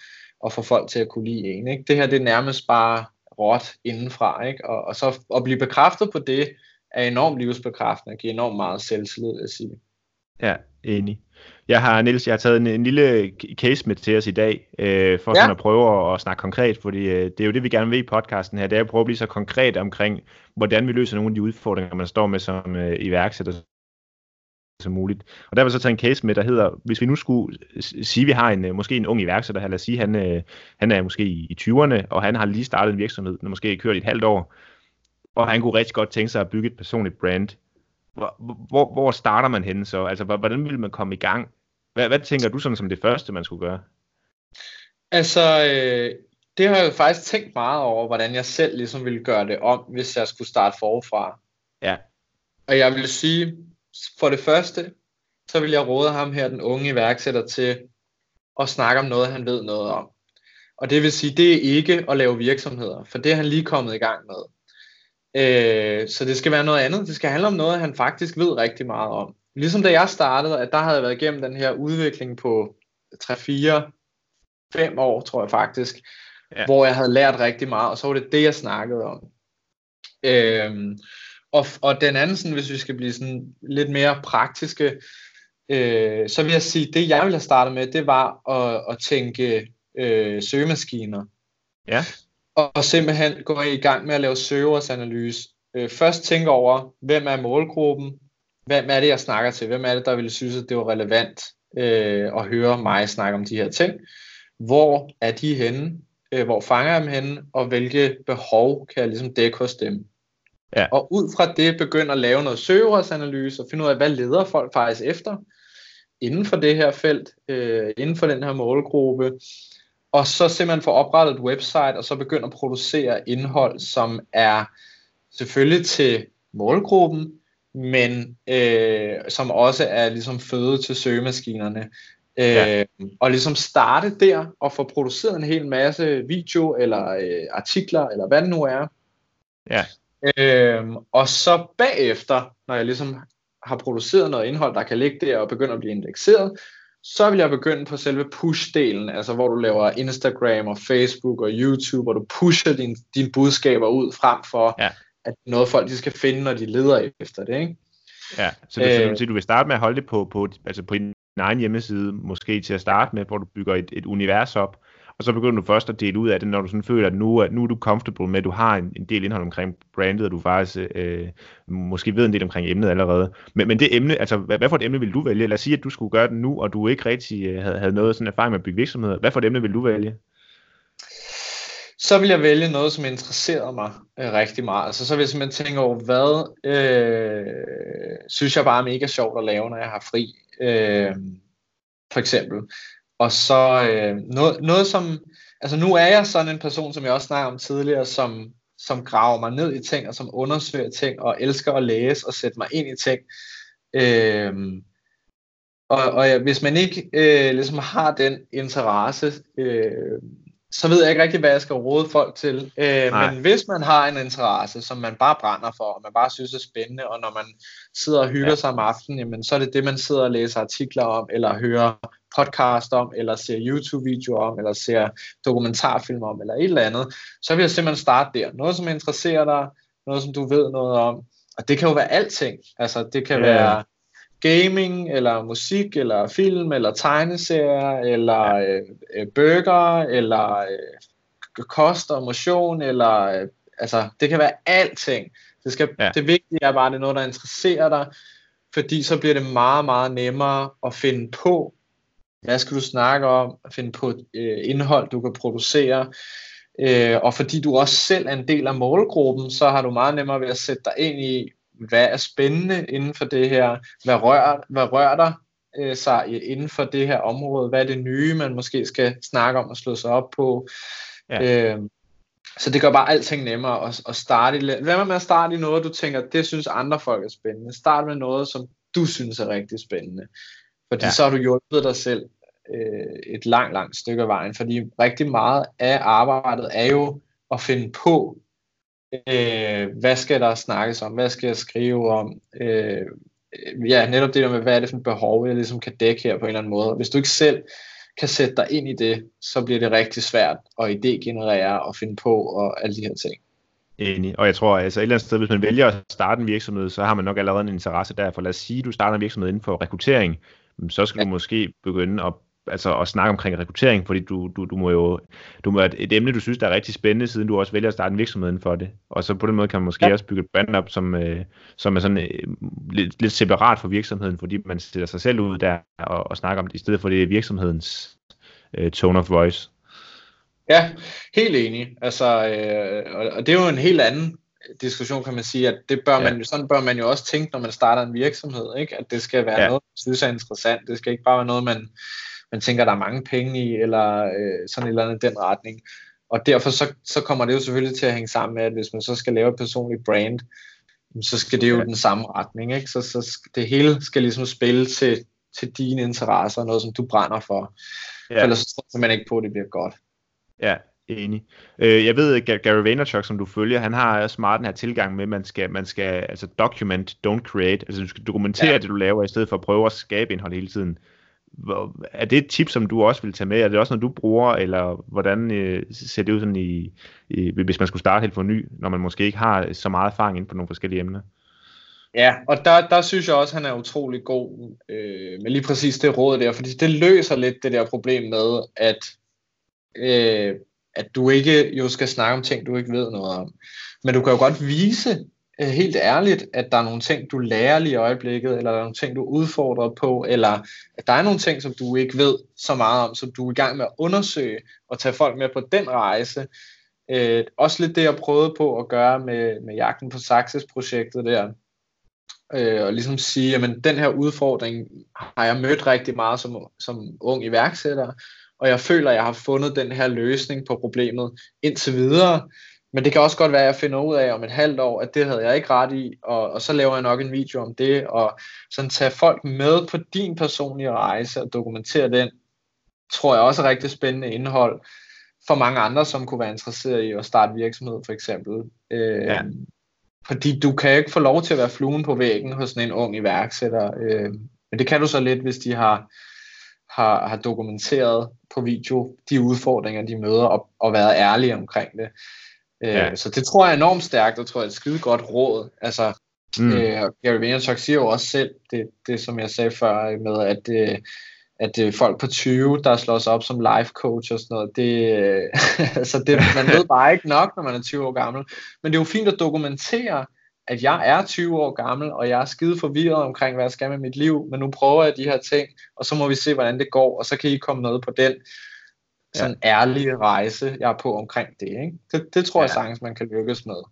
at få folk til at kunne lide en. Ikke? Det her det er nærmest bare råt indenfra, ikke? Og, og så at blive bekræftet på det, er enormt livsbekræftende og giver enormt meget selvtillid, at sige. Ja, enig. Jeg har, Niels, jeg har taget en, en lille case med til os i dag, øh, for ja. sådan at prøve at, at snakke konkret, fordi øh, det er jo det, vi gerne vil i podcasten her, det er at prøve at blive så konkret omkring, hvordan vi løser nogle af de udfordringer, man står med som øh, iværksætter som muligt. Og der vil så tage en case med, der hedder, hvis vi nu skulle sige, at vi har en, øh, måske en ung iværksætter her, lad os sige, han, øh, han er måske i 20'erne, og han har lige startet en virksomhed, den måske kørt i et halvt år, og han kunne rigtig godt tænke sig at bygge et personligt brand. Hvor, hvor, hvor starter man henne så? Altså, hvordan vil man komme i gang? Hvad, hvad tænker du sådan som det første, man skulle gøre? Altså, øh, det har jeg jo faktisk tænkt meget over, hvordan jeg selv ligesom ville gøre det om, hvis jeg skulle starte forfra. Ja. Og jeg vil sige, for det første, så vil jeg råde ham her, den unge iværksætter, til at snakke om noget, han ved noget om. Og det vil sige, det er ikke at lave virksomheder, for det er han lige kommet i gang med. Øh, så det skal være noget andet. Det skal handle om noget, han faktisk ved rigtig meget om. Ligesom da jeg startede, at der havde jeg været igennem den her udvikling på 3-4, 5 år, tror jeg faktisk, ja. hvor jeg havde lært rigtig meget, og så var det det, jeg snakkede om. Øh, og, og den anden, sådan, hvis vi skal blive sådan lidt mere praktiske, øh, så vil jeg sige, det jeg ville have startet med, det var at, at tænke øh, søgemaskiner. Ja. Og, og simpelthen gå i gang med at lave søgeordsanalyse. Øh, først tænke over, hvem er målgruppen? Hvem er det, jeg snakker til? Hvem er det, der ville synes, at det var relevant øh, at høre mig snakke om de her ting? Hvor er de henne? Øh, hvor fanger jeg dem henne? Og hvilke behov kan jeg ligesom dække hos dem? Ja. Og ud fra det begynder at lave noget søgeordsanalyse og finde ud af, hvad leder folk faktisk efter inden for det her felt, øh, inden for den her målgruppe. Og så simpelthen få oprettet et website, og så begynde at producere indhold, som er selvfølgelig til målgruppen, men øh, som også er ligesom føde til søgemaskinerne. Øh, ja. Og ligesom starte der og få produceret en hel masse video eller øh, artikler, eller hvad det nu er. Ja. Øhm, og så bagefter, når jeg ligesom har produceret noget indhold, der kan ligge der og begynde at blive indekseret, så vil jeg begynde på selve push-delen, altså hvor du laver Instagram og Facebook og YouTube, hvor du pusher din, dine budskaber ud frem for, ja. at noget folk de skal finde, når de leder efter det. Ikke? Ja, så det, øh, så du vil starte med at holde det på, på, altså på din egen hjemmeside, måske til at starte med, hvor du bygger et, et univers op, og så begynder du først at dele ud af det, når du sådan føler, at nu, at nu er du comfortable med, at du har en, en del indhold omkring brandet, og du faktisk øh, måske ved en del omkring emnet allerede. Men, men det emne, altså hvad, hvad for et emne vil du vælge? Lad os sige, at du skulle gøre det nu, og du ikke rigtig øh, havde, havde noget sådan erfaring med at bygge virksomheder. Hvad for et emne vil du vælge? så vil jeg vælge noget, som interesserer mig øh, rigtig meget. Altså, så vil jeg simpelthen tænke over, hvad øh, synes jeg bare er mega sjovt at lave, når jeg har fri. Øh, for eksempel. Og så øh, noget, noget som, altså nu er jeg sådan en person, som jeg også snakkede om tidligere, som, som graver mig ned i ting, og som undersøger ting, og elsker at læse og sætte mig ind i ting. Øh, og, og ja, hvis man ikke øh, ligesom har den interesse, øh, så ved jeg ikke rigtig, hvad jeg skal råde folk til. Øh, men hvis man har en interesse, som man bare brænder for, og man bare synes er spændende, og når man sidder og hygger ja. sig om aftenen, jamen, så er det det, man sidder og læser artikler om, eller hører podcast om, eller ser YouTube-videoer om, eller ser dokumentarfilm om, eller et eller andet, så vil jeg simpelthen starte der. Noget, som interesserer dig, noget, som du ved noget om. Og det kan jo være alting. Altså, det kan ja. være gaming, eller musik, eller film, eller tegneserier, eller øh, øh, burger, eller øh, kost og motion, eller øh, altså, det kan være alting. Det, skal, ja. det vigtige er bare, at det er noget, der interesserer dig, fordi så bliver det meget, meget nemmere at finde på, hvad skal du snakke om, at finde på øh, indhold, du kan producere, øh, og fordi du også selv er en del af målgruppen, så har du meget nemmere ved at sætte dig ind i, hvad er spændende inden for det her, hvad rører, hvad rører der øh, sig inden for det her område, hvad er det nye, man måske skal snakke om og slå sig op på. Ja. Øh, så det gør bare alting nemmere at, at starte i, Hvad med at starte i noget, du tænker, det synes andre folk er spændende. Start med noget, som du synes er rigtig spændende. Fordi ja. så har du hjulpet dig selv øh, et langt, langt stykke af vejen. Fordi rigtig meget af arbejdet er jo at finde på, øh, hvad skal der snakkes om, hvad skal jeg skrive om, øh, ja, netop det der med, hvad er det for et behov, jeg ligesom kan dække her på en eller anden måde. Hvis du ikke selv kan sætte dig ind i det, så bliver det rigtig svært at idégenerere og finde på og alle de her ting. Enig. Og jeg tror, altså et eller andet sted, hvis man vælger at starte en virksomhed, så har man nok allerede en interesse der. For lad os sige, at du starter en virksomhed inden for rekruttering, så skal ja. du måske begynde at altså at snakke omkring rekruttering, fordi du, du, du må jo, du må et, et emne, du synes, der er rigtig spændende, siden du også vælger at starte en virksomhed inden for det. Og så på den måde kan man måske ja. også bygge et brand op, som, øh, som er sådan øh, lidt, lidt separat for virksomheden, fordi man stiller sig selv ud der og, og snakker om det, i stedet for det er virksomhedens øh, tone of voice. Ja, helt enig. Altså, øh, og, og det er jo en helt anden diskussion, kan man sige, at det bør ja. man, sådan bør man jo også tænke, når man starter en virksomhed, ikke? at det skal være ja. noget, man synes er interessant. Det skal ikke bare være noget, man, man tænker, der er mange penge i, eller øh, sådan et eller andet den retning. Og derfor så, så kommer det jo selvfølgelig til at hænge sammen med, at hvis man så skal lave et personligt brand, så skal det jo ja. den samme retning. Ikke? Så, så det hele skal ligesom spille til, til dine interesser, noget som du brænder for. Ja. Ellers så tror man ikke på, at det bliver godt. Ja, enig. Øh, jeg ved, at Gary Vaynerchuk, som du følger, han har også meget den her tilgang med, at man skal, man skal altså document, don't create. Altså du skal dokumentere ja. det, du laver, i stedet for at prøve at skabe indhold hele tiden. Er det et tip, som du også vil tage med? Er det også noget, du bruger, eller hvordan øh, ser det ud sådan i, i, hvis man skulle starte helt for ny, når man måske ikke har så meget erfaring inden på nogle forskellige emner? Ja, og der, der synes jeg også, at han er utrolig god øh, med lige præcis det råd der, fordi det løser lidt det der problem med, at, øh, at du ikke jo skal snakke om ting, du ikke ved noget om. Men du kan jo godt vise Øh, helt ærligt, at der er nogle ting, du lærer lige i øjeblikket, eller der er nogle ting, du udfordrer på, eller at der er nogle ting, som du ikke ved så meget om, som du er i gang med at undersøge og tage folk med på den rejse. Øh, også lidt det, jeg prøvede på at gøre med, med jagten på Saxes-projektet der. Øh, og ligesom sige, at den her udfordring har jeg mødt rigtig meget som, som ung iværksætter, og jeg føler, at jeg har fundet den her løsning på problemet indtil videre. Men det kan også godt være, at jeg finder ud af om et halvt år, at det havde jeg ikke ret i, og, og så laver jeg nok en video om det, og sådan tage folk med på din personlige rejse og dokumentere den, tror jeg også er rigtig spændende indhold for mange andre, som kunne være interesseret i at starte virksomhed for eksempel. Øh, ja. Fordi du kan ikke få lov til at være fluen på væggen hos sådan en ung iværksætter, øh, men det kan du så lidt, hvis de har, har, har dokumenteret på video de udfordringer, de møder, og, og været ærlige omkring det. Øh, ja. Så det tror jeg er enormt stærkt, og tror jeg er et skide godt råd. Altså, mm. øh, Gary Vaynerchuk siger jo også selv, det, det som jeg sagde før, med at, øh, at øh, folk på 20, der slår sig op som life coach og sådan noget, det, øh, altså det, man ved bare ikke nok, når man er 20 år gammel. Men det er jo fint at dokumentere, at jeg er 20 år gammel, og jeg er skide forvirret omkring, hvad jeg skal med mit liv, men nu prøver jeg de her ting, og så må vi se, hvordan det går, og så kan I komme med på den sådan ja. ærlige rejse, jeg er på omkring det. Ikke? Det, det tror ja. jeg sagtens, man kan lykkes med.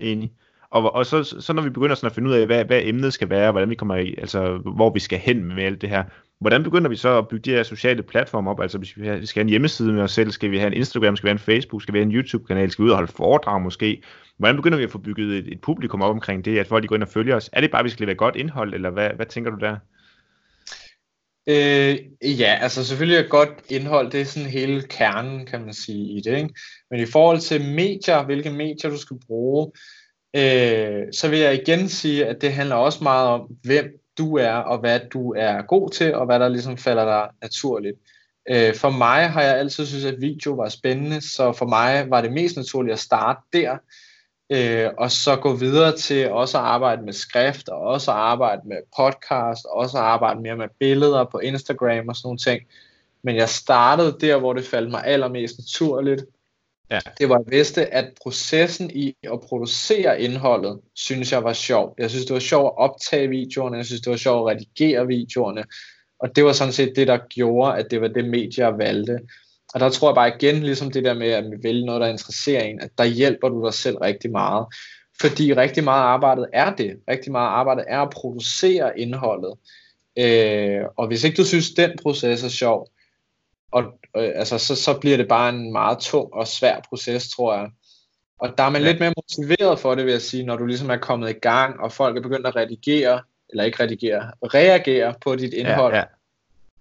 Enig. Og, og så, så når vi begynder sådan at finde ud af, hvad, hvad emnet skal være, hvordan vi kommer i, altså hvor vi skal hen med alt det her, hvordan begynder vi så at bygge de her sociale platforme op? Altså hvis vi, skal have en hjemmeside med os selv, skal vi have en Instagram, skal vi have en Facebook, skal vi have en YouTube-kanal, skal vi ud og holde foredrag måske? Hvordan begynder vi at få bygget et, et publikum op omkring det, at folk de går ind og følger os? Er det bare, at vi skal levere godt indhold, eller hvad, hvad tænker du der? Øh, ja, altså selvfølgelig er godt indhold, det er sådan hele kernen, kan man sige, i det. Ikke? Men i forhold til medier, hvilke medier du skal bruge, øh, så vil jeg igen sige, at det handler også meget om, hvem du er, og hvad du er god til, og hvad der ligesom falder dig naturligt. Øh, for mig har jeg altid synes, at video var spændende, så for mig var det mest naturligt at starte der, øh, og så gå videre til også at arbejde med skrift, og også at arbejde med podcast, og også at arbejde mere med billeder på Instagram og sådan nogle ting. Men jeg startede der, hvor det faldt mig allermest naturligt. Ja. Det var, at jeg vidste, at processen i at producere indholdet, synes jeg var sjov. Jeg synes, det var sjovt at optage videoerne, jeg synes, det var sjovt at redigere videoerne, og det var sådan set det, der gjorde, at det var det medie, jeg valgte. Og der tror jeg bare igen, ligesom det der med at vælge noget, der interesserer en, at der hjælper du dig selv rigtig meget. Fordi rigtig meget arbejdet er det. Rigtig meget arbejdet er at producere indholdet. Øh, og hvis ikke du synes, den proces er sjov, og, øh, altså, så, så bliver det bare en meget tung og svær proces, tror jeg. Og der er man ja. lidt mere motiveret for det, vil jeg sige, når du ligesom er kommet i gang, og folk er begyndt at redigere, eller ikke redigere, reagere på dit indhold. Ja, ja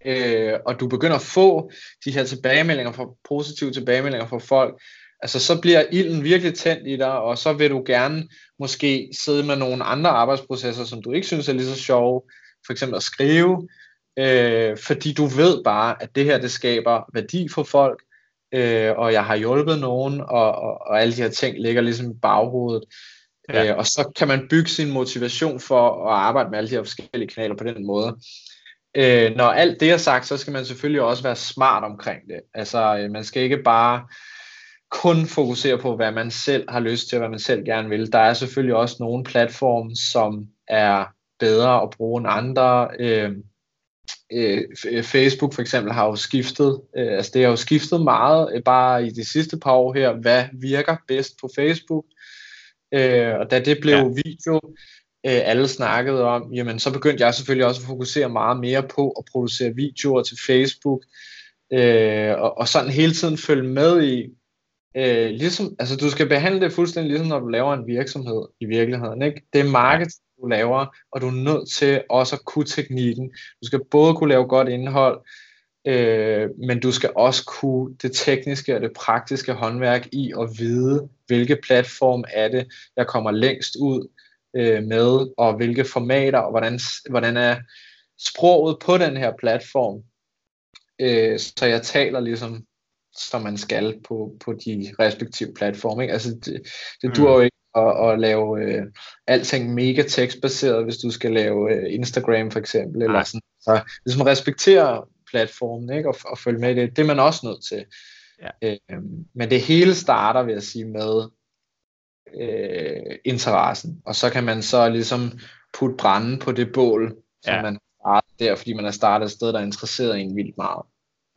øh, og du begynder at få de her tilbagemeldinger, fra, positive tilbagemeldinger fra folk, altså så bliver ilden virkelig tændt i dig, og så vil du gerne måske sidde med nogle andre arbejdsprocesser, som du ikke synes er lige så sjove, for eksempel at skrive, øh, fordi du ved bare, at det her det skaber værdi for folk, øh, og jeg har hjulpet nogen, og, og, og alle de her ting ligger ligesom i baghovedet. Ja. Øh, og så kan man bygge sin motivation for at arbejde med alle de her forskellige kanaler på den måde. Øh, når alt det er sagt, så skal man selvfølgelig også være smart omkring det. Altså, øh, man skal ikke bare kun fokusere på, hvad man selv har lyst til, og hvad man selv gerne vil. Der er selvfølgelig også nogle platforme, som er bedre at bruge end andre. Øh, øh, Facebook for eksempel har jo skiftet, øh, altså det har jo skiftet meget øh, bare i de sidste par år her, hvad virker bedst på Facebook. Øh, og da det blev ja. video, øh, alle snakkede om, jamen så begyndte jeg selvfølgelig også at fokusere meget mere på at producere videoer til Facebook, øh, og, og sådan hele tiden følge med i, øh, ligesom, altså du skal behandle det fuldstændig ligesom når du laver en virksomhed i virkeligheden, ikke? Det er marketing, du laver, og du er nødt til også at kunne teknikken. Du skal både kunne lave godt indhold, øh, men du skal også kunne det tekniske og det praktiske håndværk i at vide, hvilke platform er det, jeg kommer længst ud øh, med, og hvilke formater, og hvordan, hvordan er sproget på den her platform. Øh, så jeg taler ligesom, som man skal på, på de respektive platforme. Ikke? Altså, det, det mm. dur jo ikke at, at lave øh, alting mega tekstbaseret, hvis du skal lave øh, Instagram for eksempel, eller sådan. Så hvis man respekterer platformen, ikke, og, og følge med i det, det er man også nødt til. Ja. Øh, men det hele starter, vil jeg sige, med øh, interessen, og så kan man så ligesom putte branden på det bål, som ja. man starter der, fordi man er startet et sted, der er interesseret en vildt meget.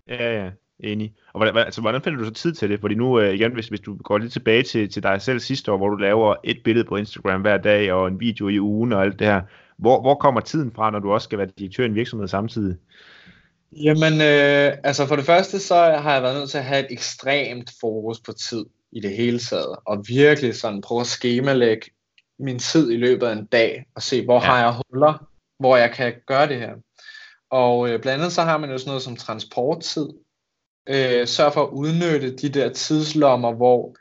Ja, ja, enig. Og hvordan, altså, hvordan finder du så tid til det? Fordi nu, øh, igen, hvis, hvis du går lidt tilbage til, til dig selv sidste år, hvor du laver et billede på Instagram hver dag, og en video i ugen og alt det her, hvor, hvor kommer tiden fra, når du også skal være direktør i en virksomhed samtidig? Jamen, øh, altså for det første, så har jeg været nødt til at have et ekstremt fokus på tid i det hele taget, og virkelig sådan prøve at skemalægge min tid i løbet af en dag, og se, hvor ja. har jeg huller, hvor jeg kan gøre det her. Og øh, blandt andet så har man jo sådan noget som transporttid. Øh, sørg for at udnytte de der tidslommer, hvor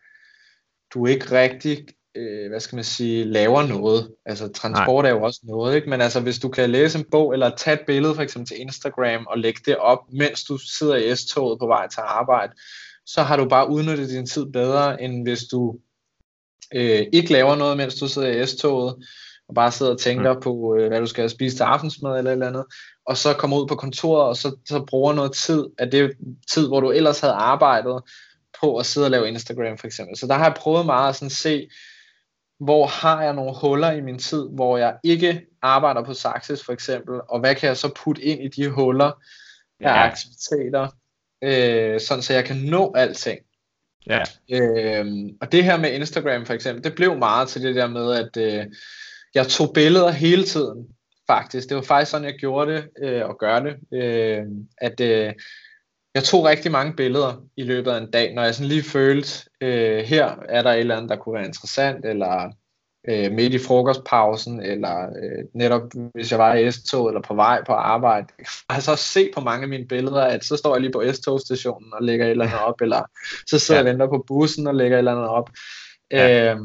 du ikke rigtig øh, hvad skal man sige, laver noget. Altså transport Nej. er jo også noget, ikke? men altså hvis du kan læse en bog, eller tage et billede for eksempel til Instagram, og lægge det op, mens du sidder i S-toget på vej til arbejde, så har du bare udnyttet din tid bedre, end hvis du øh, ikke laver noget, mens du sidder i S-toget, og bare sidder og tænker mm. på, øh, hvad du skal spise til aftensmad eller et eller andet, og så kommer ud på kontoret, og så, så bruger noget tid af det tid, hvor du ellers havde arbejdet på at sidde og lave Instagram for eksempel. Så der har jeg prøvet meget at sådan se, hvor har jeg nogle huller i min tid, hvor jeg ikke arbejder på Saxis for eksempel, og hvad kan jeg så putte ind i de huller af ja. aktiviteter, øh, sådan så jeg kan nå alting. Ja. Øh, og det her med Instagram for eksempel, det blev meget til det der med, at øh, jeg tog billeder hele tiden, faktisk. Det var faktisk sådan, jeg gjorde det øh, og gør det, øh, at øh, jeg tog rigtig mange billeder i løbet af en dag, når jeg sådan lige følte, øh, her er der et eller andet, der kunne være interessant, eller øh, midt i frokostpausen, eller øh, netop hvis jeg var i S-tog eller på vej på arbejde. Jeg har så se på mange af mine billeder, at så står jeg lige på S-togstationen og lægger et eller andet op, eller så sidder ja. jeg og venter på bussen og lægger et eller andet op. Ja. Øh,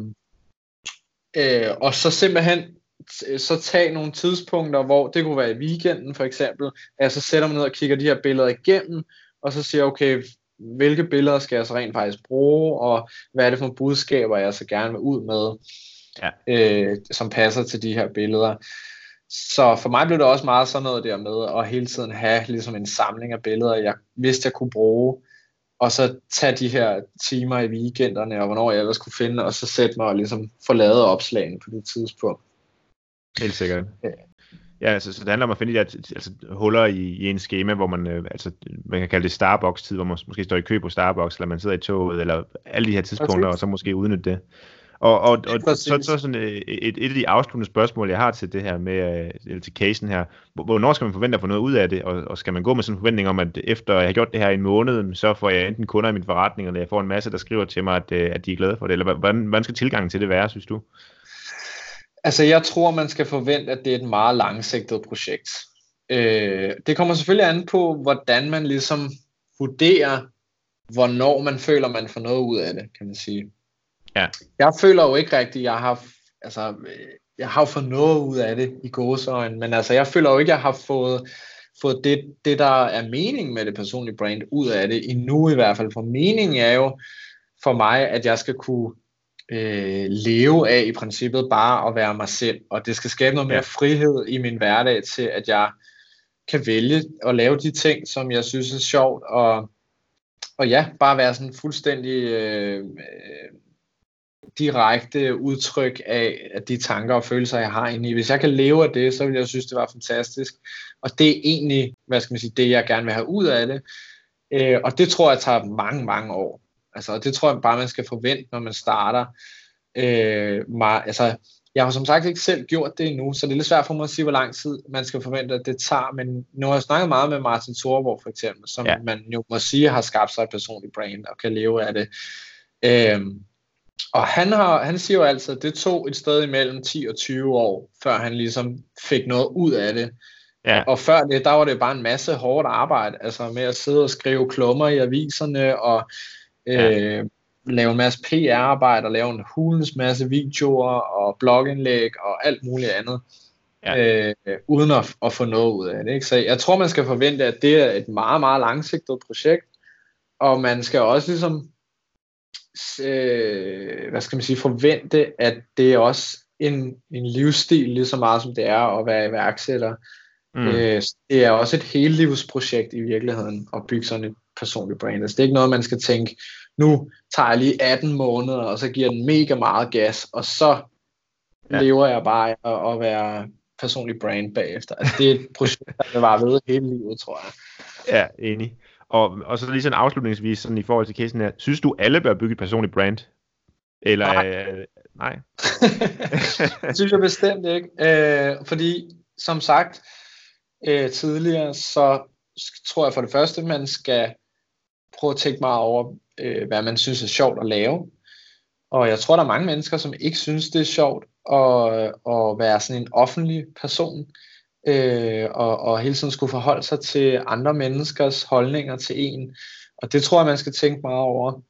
øh, og så simpelthen så tag nogle tidspunkter, hvor det kunne være i weekenden for eksempel, at jeg så sætter mig ned og kigger de her billeder igennem, og så siger okay, hvilke billeder skal jeg så rent faktisk bruge, og hvad er det for budskaber, jeg så gerne vil ud med, ja. øh, som passer til de her billeder. Så for mig blev det også meget sådan noget der med at hele tiden have ligesom en samling af billeder, jeg vidste, jeg kunne bruge, og så tage de her timer i weekenderne, og hvornår jeg ellers kunne finde, og så sætte mig og ligesom få lavet opslagene på det tidspunkt. Helt sikkert. Ja, altså, så det handler om at finde de der altså, huller i, i en schema, hvor man, øh, altså, man kan kalde det Starbucks-tid, hvor man måske står i kø på Starbucks, eller man sidder i toget, eller alle de her tidspunkter, og så måske udnytte det. Og, og, og så, så sådan øh, et, et af de afsluttende spørgsmål, jeg har til det her med, øh, eller til casen her, hvornår skal man forvente at få noget ud af det, og, og skal man gå med sådan en forventning om, at efter jeg har gjort det her i en måned, så får jeg enten kunder i min forretning, eller jeg får en masse, der skriver til mig, at, at de er glade for det, eller hvordan, hvordan skal tilgangen til det være, synes du? Altså, jeg tror, man skal forvente, at det er et meget langsigtet projekt. Øh, det kommer selvfølgelig an på, hvordan man ligesom vurderer, hvornår man føler, man får noget ud af det, kan man sige. Ja. Jeg føler jo ikke rigtigt, jeg har, altså, jeg har fået noget ud af det i gåsøjne, men altså, jeg føler jo ikke, jeg har fået, fået det, det, der er mening med det personlige brand ud af det, endnu i hvert fald. For meningen er jo for mig, at jeg skal kunne øh, leve af i princippet bare at være mig selv, og det skal skabe noget mere ja. frihed i min hverdag til, at jeg kan vælge at lave de ting, som jeg synes er sjovt, og, og ja, bare være sådan fuldstændig øh, øh, direkte udtryk af, af de tanker og følelser, jeg har inde i. Hvis jeg kan leve af det, så vil jeg synes, det var fantastisk. Og det er egentlig, hvad skal man sige, det jeg gerne vil have ud af det. Øh, og det tror jeg tager mange, mange år. Altså, det tror jeg bare, man skal forvente, når man starter. Øh, mig, altså, jeg har som sagt ikke selv gjort det endnu, så det er lidt svært for mig at sige, hvor lang tid man skal forvente, at det tager. Men nu har jeg snakket meget med Martin Thorborg for eksempel, som ja. man jo må sige har skabt sig et personligt brand og kan leve af det. Øhm, og han, har, han siger jo altid, at det tog et sted imellem 10 og 20 år, før han ligesom fik noget ud af det. Ja. Og før det, der var det bare en masse hårdt arbejde, altså med at sidde og skrive klummer i aviserne, og ja. øh, lave en masse PR-arbejde, og lave en hulens masse videoer, og blogindlæg, og alt muligt andet, ja. øh, uden at, at få noget ud af det. Ikke? Så jeg tror, man skal forvente, at det er et meget, meget langsigtet projekt, og man skal også ligesom øh, hvad skal man sige, forvente, at det er også en, en livsstil, lige så meget som det er at være iværksætter. Mm. Øh, det er også et helelivsprojekt i virkeligheden at bygge sådan et personligt brand. Altså, det er ikke noget, man skal tænke, nu tager jeg lige 18 måneder, og så giver den mega meget gas, og så ja. lever jeg bare af at være personlig brand bagefter. Altså, det er et projekt, der vil vare ved hele livet, tror jeg. Ja, enig. Og, og så lige sådan afslutningsvis, sådan i forhold til casen her, synes du alle bør bygge et personligt brand? Eller, nej. Øh, nej. det synes jeg bestemt ikke. Øh, fordi, som sagt øh, tidligere, så tror jeg for det første, man skal prøve at tænke meget over, øh, hvad man synes er sjovt at lave. Og jeg tror, der er mange mennesker, som ikke synes, det er sjovt at, at være sådan en offentlig person øh, Øh, og, og hele tiden skulle forholde sig til andre menneskers holdninger til en. Og det tror jeg, man skal tænke meget over.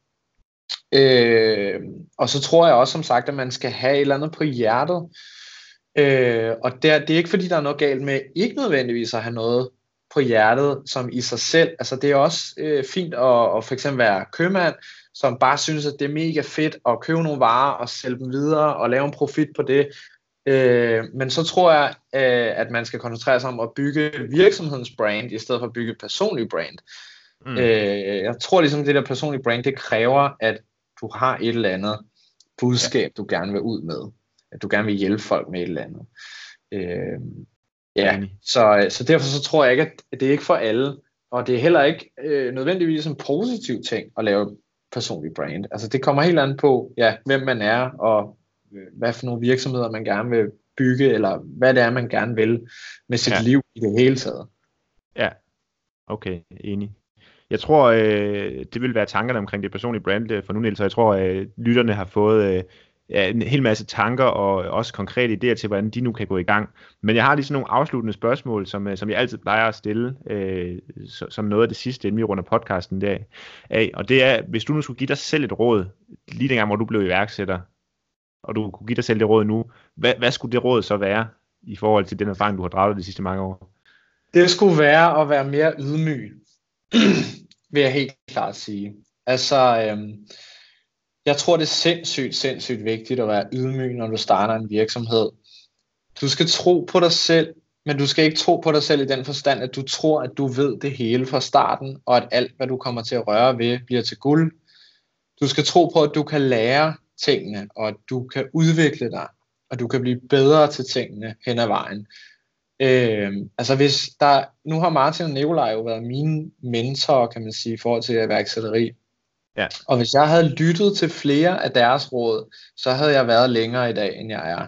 Øh, og så tror jeg også, som sagt, at man skal have et eller andet på hjertet. Øh, og det er, det er ikke fordi, der er noget galt med ikke nødvendigvis at have noget på hjertet som i sig selv. Altså det er også øh, fint at, at for eksempel være købmand, som bare synes, at det er mega fedt at købe nogle varer og sælge dem videre og lave en profit på det. Øh, men så tror jeg, øh, at man skal koncentrere sig om at bygge virksomhedens brand, i stedet for at bygge et personligt brand. Mm. Øh, jeg tror ligesom, det der personlige brand, det kræver, at du har et eller andet budskab, ja. du gerne vil ud med. At du gerne vil hjælpe folk med et eller andet. Øh, ja, så, så derfor så tror jeg ikke, at det er ikke for alle. Og det er heller ikke øh, nødvendigvis en positiv ting at lave personlig brand. Altså det kommer helt an på, ja, hvem man er, og hvad for nogle virksomheder man gerne vil bygge, eller hvad det er, man gerne vil med sit ja. liv i det hele taget. Ja, okay, enig. Jeg tror, øh, det vil være tankerne omkring det personlige brand øh, for nu, Niels, og jeg tror, øh, lytterne har fået øh, ja, en hel masse tanker og også konkrete idéer til, hvordan de nu kan gå i gang. Men jeg har lige sådan nogle afsluttende spørgsmål, som, øh, som jeg altid plejer at stille, øh, som noget af det sidste, inden vi runder podcasten der af. Og det er, hvis du nu skulle give dig selv et råd, lige dengang, hvor du blev iværksætter, og du kunne give dig selv det råd nu, hvad, hvad skulle det råd så være i forhold til den erfaring, du har draget de sidste mange år? Det skulle være at være mere ydmyg, vil jeg helt klart sige. Altså, øhm, jeg tror, det er sindssygt, sindssygt vigtigt at være ydmyg, når du starter en virksomhed. Du skal tro på dig selv, men du skal ikke tro på dig selv i den forstand, at du tror, at du ved det hele fra starten, og at alt, hvad du kommer til at røre ved, bliver til guld. Du skal tro på, at du kan lære tingene, og at du kan udvikle dig, og du kan blive bedre til tingene hen ad vejen. Øh, altså hvis der, nu har Martin og Nikolaj jo været mine mentorer, kan man sige, i forhold til iværksætteri. Ja. Og hvis jeg havde lyttet til flere af deres råd, så havde jeg været længere i dag, end jeg er.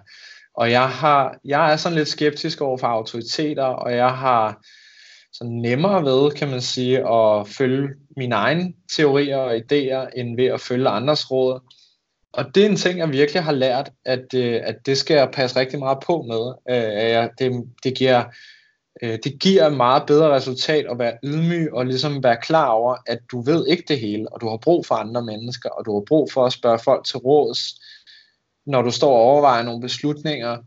Og jeg, har, jeg er sådan lidt skeptisk over for autoriteter, og jeg har så nemmere ved, kan man sige, at følge mine egne teorier og idéer, end ved at følge andres råd. Og det er en ting, jeg virkelig har lært, at, øh, at det skal jeg passe rigtig meget på med. Øh, jeg, det, det giver Øh, det giver meget bedre resultat at være ydmyg og ligesom være klar over, at du ved ikke det hele, og du har brug for andre mennesker, og du har brug for at spørge folk til råds, når du står og overvejer nogle beslutninger.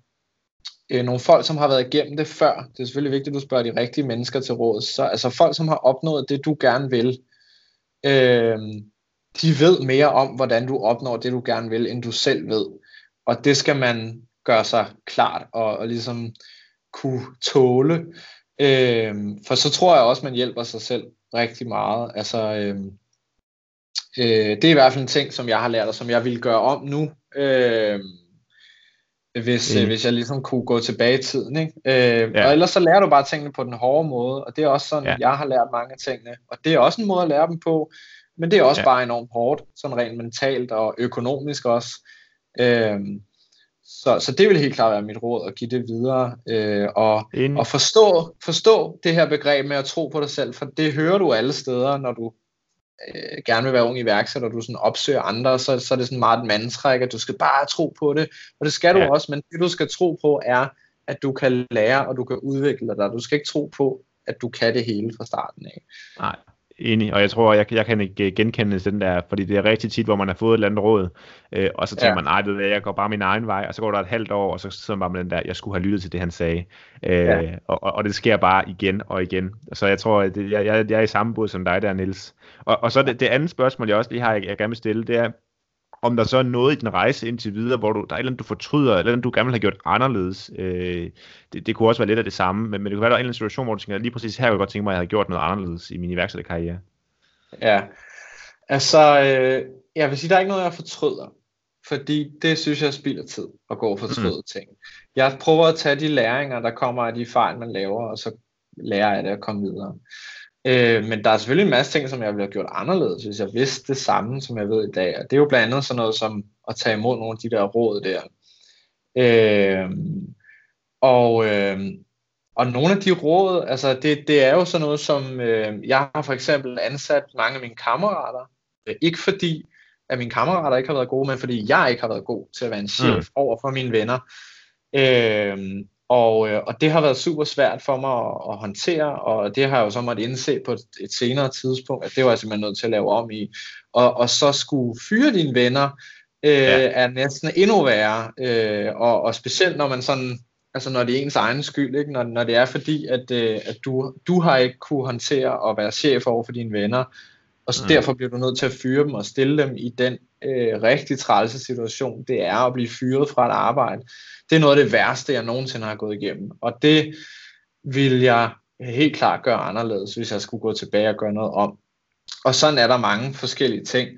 Øh, nogle folk, som har været igennem det før. Det er selvfølgelig vigtigt, at du spørger de rigtige mennesker til råds. Så, altså folk, som har opnået det, du gerne vil. Øh, de ved mere om, hvordan du opnår det, du gerne vil, end du selv ved. Og det skal man gøre sig klart og, og ligesom kunne tåle. Øh, for så tror jeg også, man hjælper sig selv rigtig meget. Altså, øh, øh, det er i hvert fald en ting, som jeg har lært, og som jeg vil gøre om nu. Øh, hvis, mm. øh, hvis jeg ligesom kunne gå tilbage i tiden. Ikke? Øh, ja. Og ellers så lærer du bare tingene på den hårde måde, og det er også sådan, ja. jeg har lært mange af tingene. Og det er også en måde at lære dem på, men det er også ja. bare enormt hårdt, sådan rent mentalt og økonomisk også. Øh, så, så det vil helt klart være mit råd at give det videre øh, og, og forstå, forstå det her begreb med at tro på dig selv, for det hører du alle steder, når du øh, gerne vil være ung iværksætter, og du sådan opsøger andre, så, så er det sådan meget et mandtræk, at du skal bare tro på det, og det skal du ja. også, men det du skal tro på er, at du kan lære, og du kan udvikle dig. Du skal ikke tro på, at du kan det hele fra starten af. Nej, Enig, og jeg tror, jeg, jeg kan ikke genkende den der, fordi det er rigtig tit, hvor man har fået et eller andet råd, øh, og så tænker ja. man, nej, det jeg går bare min egen vej, og så går der et halvt år, og så sidder man med den der, jeg skulle have lyttet til det, han sagde. Øh, ja. og, og det sker bare igen og igen. Så jeg tror, at jeg, jeg, jeg er i samme båd som dig der, Nils. Og, og så det, det andet spørgsmål, jeg også lige har, jeg, jeg gerne vil stille, det er, om der så er noget i din rejse indtil videre, hvor du, der er et eller andet, du fortryder, eller andet, du gerne vil have gjort anderledes. Øh, det, det kunne også være lidt af det samme, men, men det kunne være, der er en eller anden situation, hvor du tænker, lige præcis her kunne jeg godt tænke mig, at jeg havde gjort noget anderledes i min iværksætterkarriere. Ja, altså, øh, jeg vil sige, der er ikke noget, jeg fortryder. Fordi det synes jeg spilder tid at gå og fortryde mm. ting. Jeg prøver at tage de læringer, der kommer af de fejl, man laver, og så lærer jeg det at komme videre. Øh, men der er selvfølgelig en masse ting, som jeg ville have gjort anderledes, hvis jeg vidste det samme, som jeg ved i dag. Og det er jo blandt andet sådan noget som at tage imod nogle af de der råd der. Øh, og, øh, og nogle af de råd, altså det, det er jo sådan noget som, øh, jeg har for eksempel ansat mange af mine kammerater, øh, ikke fordi, at mine kammerater ikke har været gode, men fordi jeg ikke har været god til at være en chef mm. over for mine venner. Øh, og, øh, og det har været super svært for mig at, at håndtere, og det har jeg jo så måtte indse på et, et senere tidspunkt, at det var jeg simpelthen nødt til at lave om i. Og, og så skulle fyre dine venner, øh, ja. er næsten endnu værre, øh, og, og specielt når man sådan, altså når det er ens egen skyld, ikke? Når, når det er fordi, at, øh, at du, du har ikke kunne håndtere at være chef over for dine venner, og så mm. derfor bliver du nødt til at fyre dem og stille dem i den øh, rigtig trælse situation, det er at blive fyret fra et arbejde det er noget af det værste, jeg nogensinde har gået igennem. Og det vil jeg helt klart gøre anderledes, hvis jeg skulle gå tilbage og gøre noget om. Og sådan er der mange forskellige ting.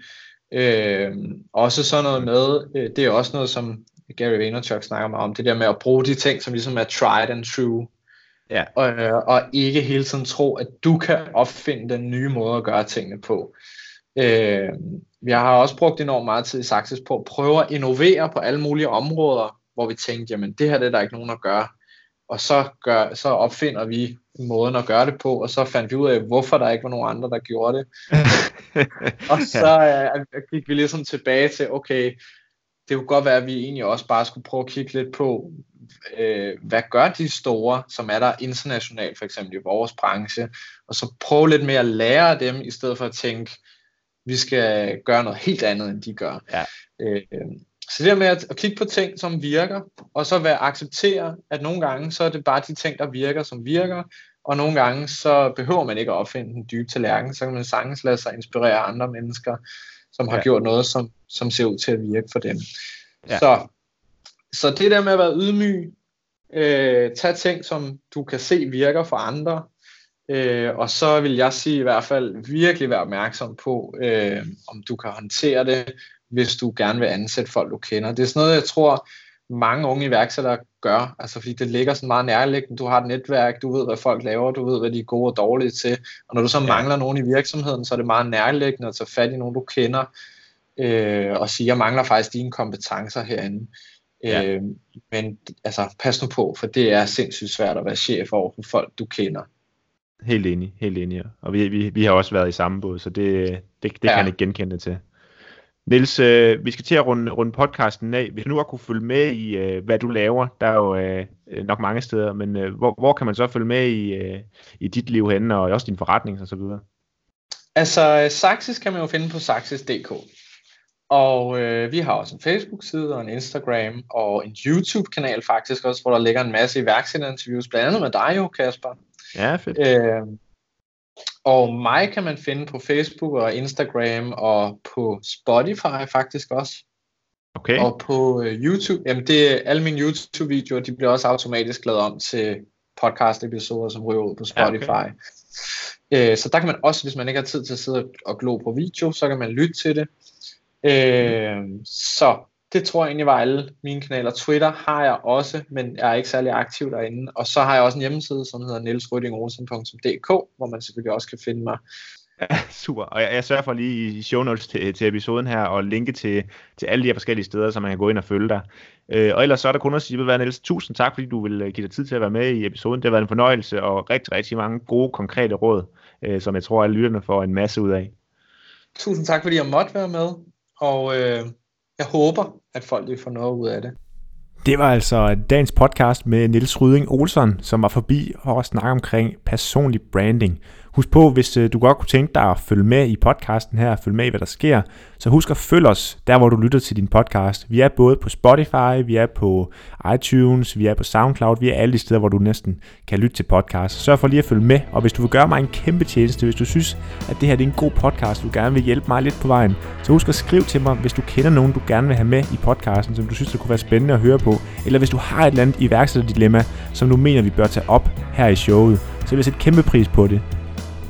Øh, også sådan noget med, øh, det er også noget, som Gary Vaynerchuk snakker meget om, det der med at bruge de ting, som ligesom er tried and true. Ja. Og, øh, og ikke hele tiden tro, at du kan opfinde den nye måde at gøre tingene på. Øh, jeg har også brugt enormt meget tid i Saxis på at prøve at innovere på alle mulige områder, hvor vi tænkte, jamen det her det er der ikke nogen at gøre. Og så, gør, så opfinder vi måden at gøre det på, og så fandt vi ud af, hvorfor der ikke var nogen andre, der gjorde det. og så uh, gik vi ligesom tilbage til, okay, det kunne godt være, at vi egentlig også bare skulle prøve at kigge lidt på, øh, hvad gør de store, som er der internationalt, for eksempel i vores branche, og så prøve lidt mere at lære af dem, i stedet for at tænke, vi skal gøre noget helt andet, end de gør. Ja. Øh, så det med at, at kigge på ting, som virker, og så være acceptere, at nogle gange, så er det bare de ting, der virker, som virker, og nogle gange, så behøver man ikke at opfinde den dybe tallerken, så kan man sagtens lade sig inspirere andre mennesker, som har ja. gjort noget, som, som ser ud til at virke for dem. Ja. Så, så det der med at være ydmyg, øh, tage ting, som du kan se virker for andre, øh, og så vil jeg sige i hvert fald virkelig være opmærksom på, øh, om du kan håndtere det, hvis du gerne vil ansætte folk, du kender. Det er sådan noget, jeg tror, mange unge iværksættere gør, altså fordi det ligger sådan meget nærliggende. Du har et netværk, du ved, hvad folk laver, du ved, hvad de er gode og dårlige til, og når du så ja. mangler nogen i virksomheden, så er det meget nærliggende at tage fat i nogen, du kender, øh, og sige, jeg mangler faktisk dine kompetencer herinde. Ja. Øh, men altså, pas nu på, for det er sindssygt svært at være chef over for folk, du kender. Helt enig, helt enig. Og vi, vi, vi har også været i samme båd, så det, det, det ja. kan jeg ikke genkende til. Niels, øh, vi skal til at runde, runde podcasten af. Hvis du nu har kunne følge med i, øh, hvad du laver, der er jo øh, nok mange steder, men øh, hvor, hvor kan man så følge med i, øh, i dit liv henne, og også din forretning og så videre? Altså, Saxis kan man jo finde på saxis.dk. Og øh, vi har også en Facebook-side og en Instagram og en YouTube-kanal faktisk også, hvor der ligger en masse iværksætterinterviews, blandt andet med dig jo, Kasper. Ja, fedt. Øh, og mig kan man finde på Facebook og Instagram og på Spotify faktisk også. Okay. Og på øh, YouTube, jamen det, alle mine YouTube-videoer, de bliver også automatisk lavet om til podcast-episoder, som ryger ud på Spotify. Ja, okay. øh, så der kan man også, hvis man ikke har tid til at sidde og glo på video, så kan man lytte til det. Øh, så det tror jeg egentlig var alle mine kanaler. Twitter har jeg også, men jeg er ikke særlig aktiv derinde. Og så har jeg også en hjemmeside, som hedder nielsrydingrosen.dk, hvor man selvfølgelig også kan finde mig. Ja, super. Og jeg, jeg sørger for lige i show notes til, til episoden her og linke til, til alle de her forskellige steder, så man kan gå ind og følge dig. Øh, og ellers så er der kun at sige, være Niels, tusind tak, fordi du vil øh, give dig tid til at være med i episoden. Det har været en fornøjelse og rigtig, rigtig mange gode, konkrete råd, øh, som jeg tror, at lytterne får en masse ud af. Tusind tak, fordi jeg måtte være med, og øh, jeg håber, at folk vil få noget ud af det. Det var altså dagens podcast med Niels Ryding Olsen, som var forbi og snakke omkring personlig branding. Husk på, hvis øh, du godt kunne tænke dig at følge med i podcasten her, følge med i, hvad der sker, så husk at følge os der, hvor du lytter til din podcast. Vi er både på Spotify, vi er på iTunes, vi er på SoundCloud, vi er alle de steder, hvor du næsten kan lytte til podcast. Sørg for lige at følge med, og hvis du vil gøre mig en kæmpe tjeneste, hvis du synes, at det her det er en god podcast, du gerne vil hjælpe mig lidt på vejen, så husk at skrive til mig, hvis du kender nogen, du gerne vil have med i podcasten, som du synes, det kunne være spændende at høre på, eller hvis du har et eller andet iværksætterdilemma, som du mener, vi bør tage op her i showet, så vil jeg sætte kæmpe pris på det.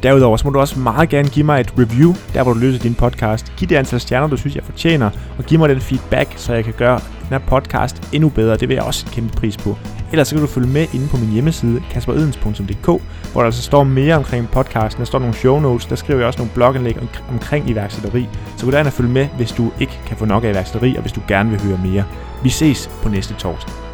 Derudover så må du også meget gerne give mig et review, der hvor du lytter din podcast. Giv det antal stjerner, du synes, jeg fortjener, og giv mig den feedback, så jeg kan gøre den her podcast endnu bedre. Det vil jeg også kæmpe pris på. Ellers så kan du følge med inde på min hjemmeside, kasperedens.dk, hvor der altså står mere omkring podcasten. Der står nogle show notes, der skriver jeg også nogle blogindlæg omkring iværksætteri. Så gå derhen og følge med, hvis du ikke kan få nok af iværksætteri, og hvis du gerne vil høre mere. Vi ses på næste torsdag.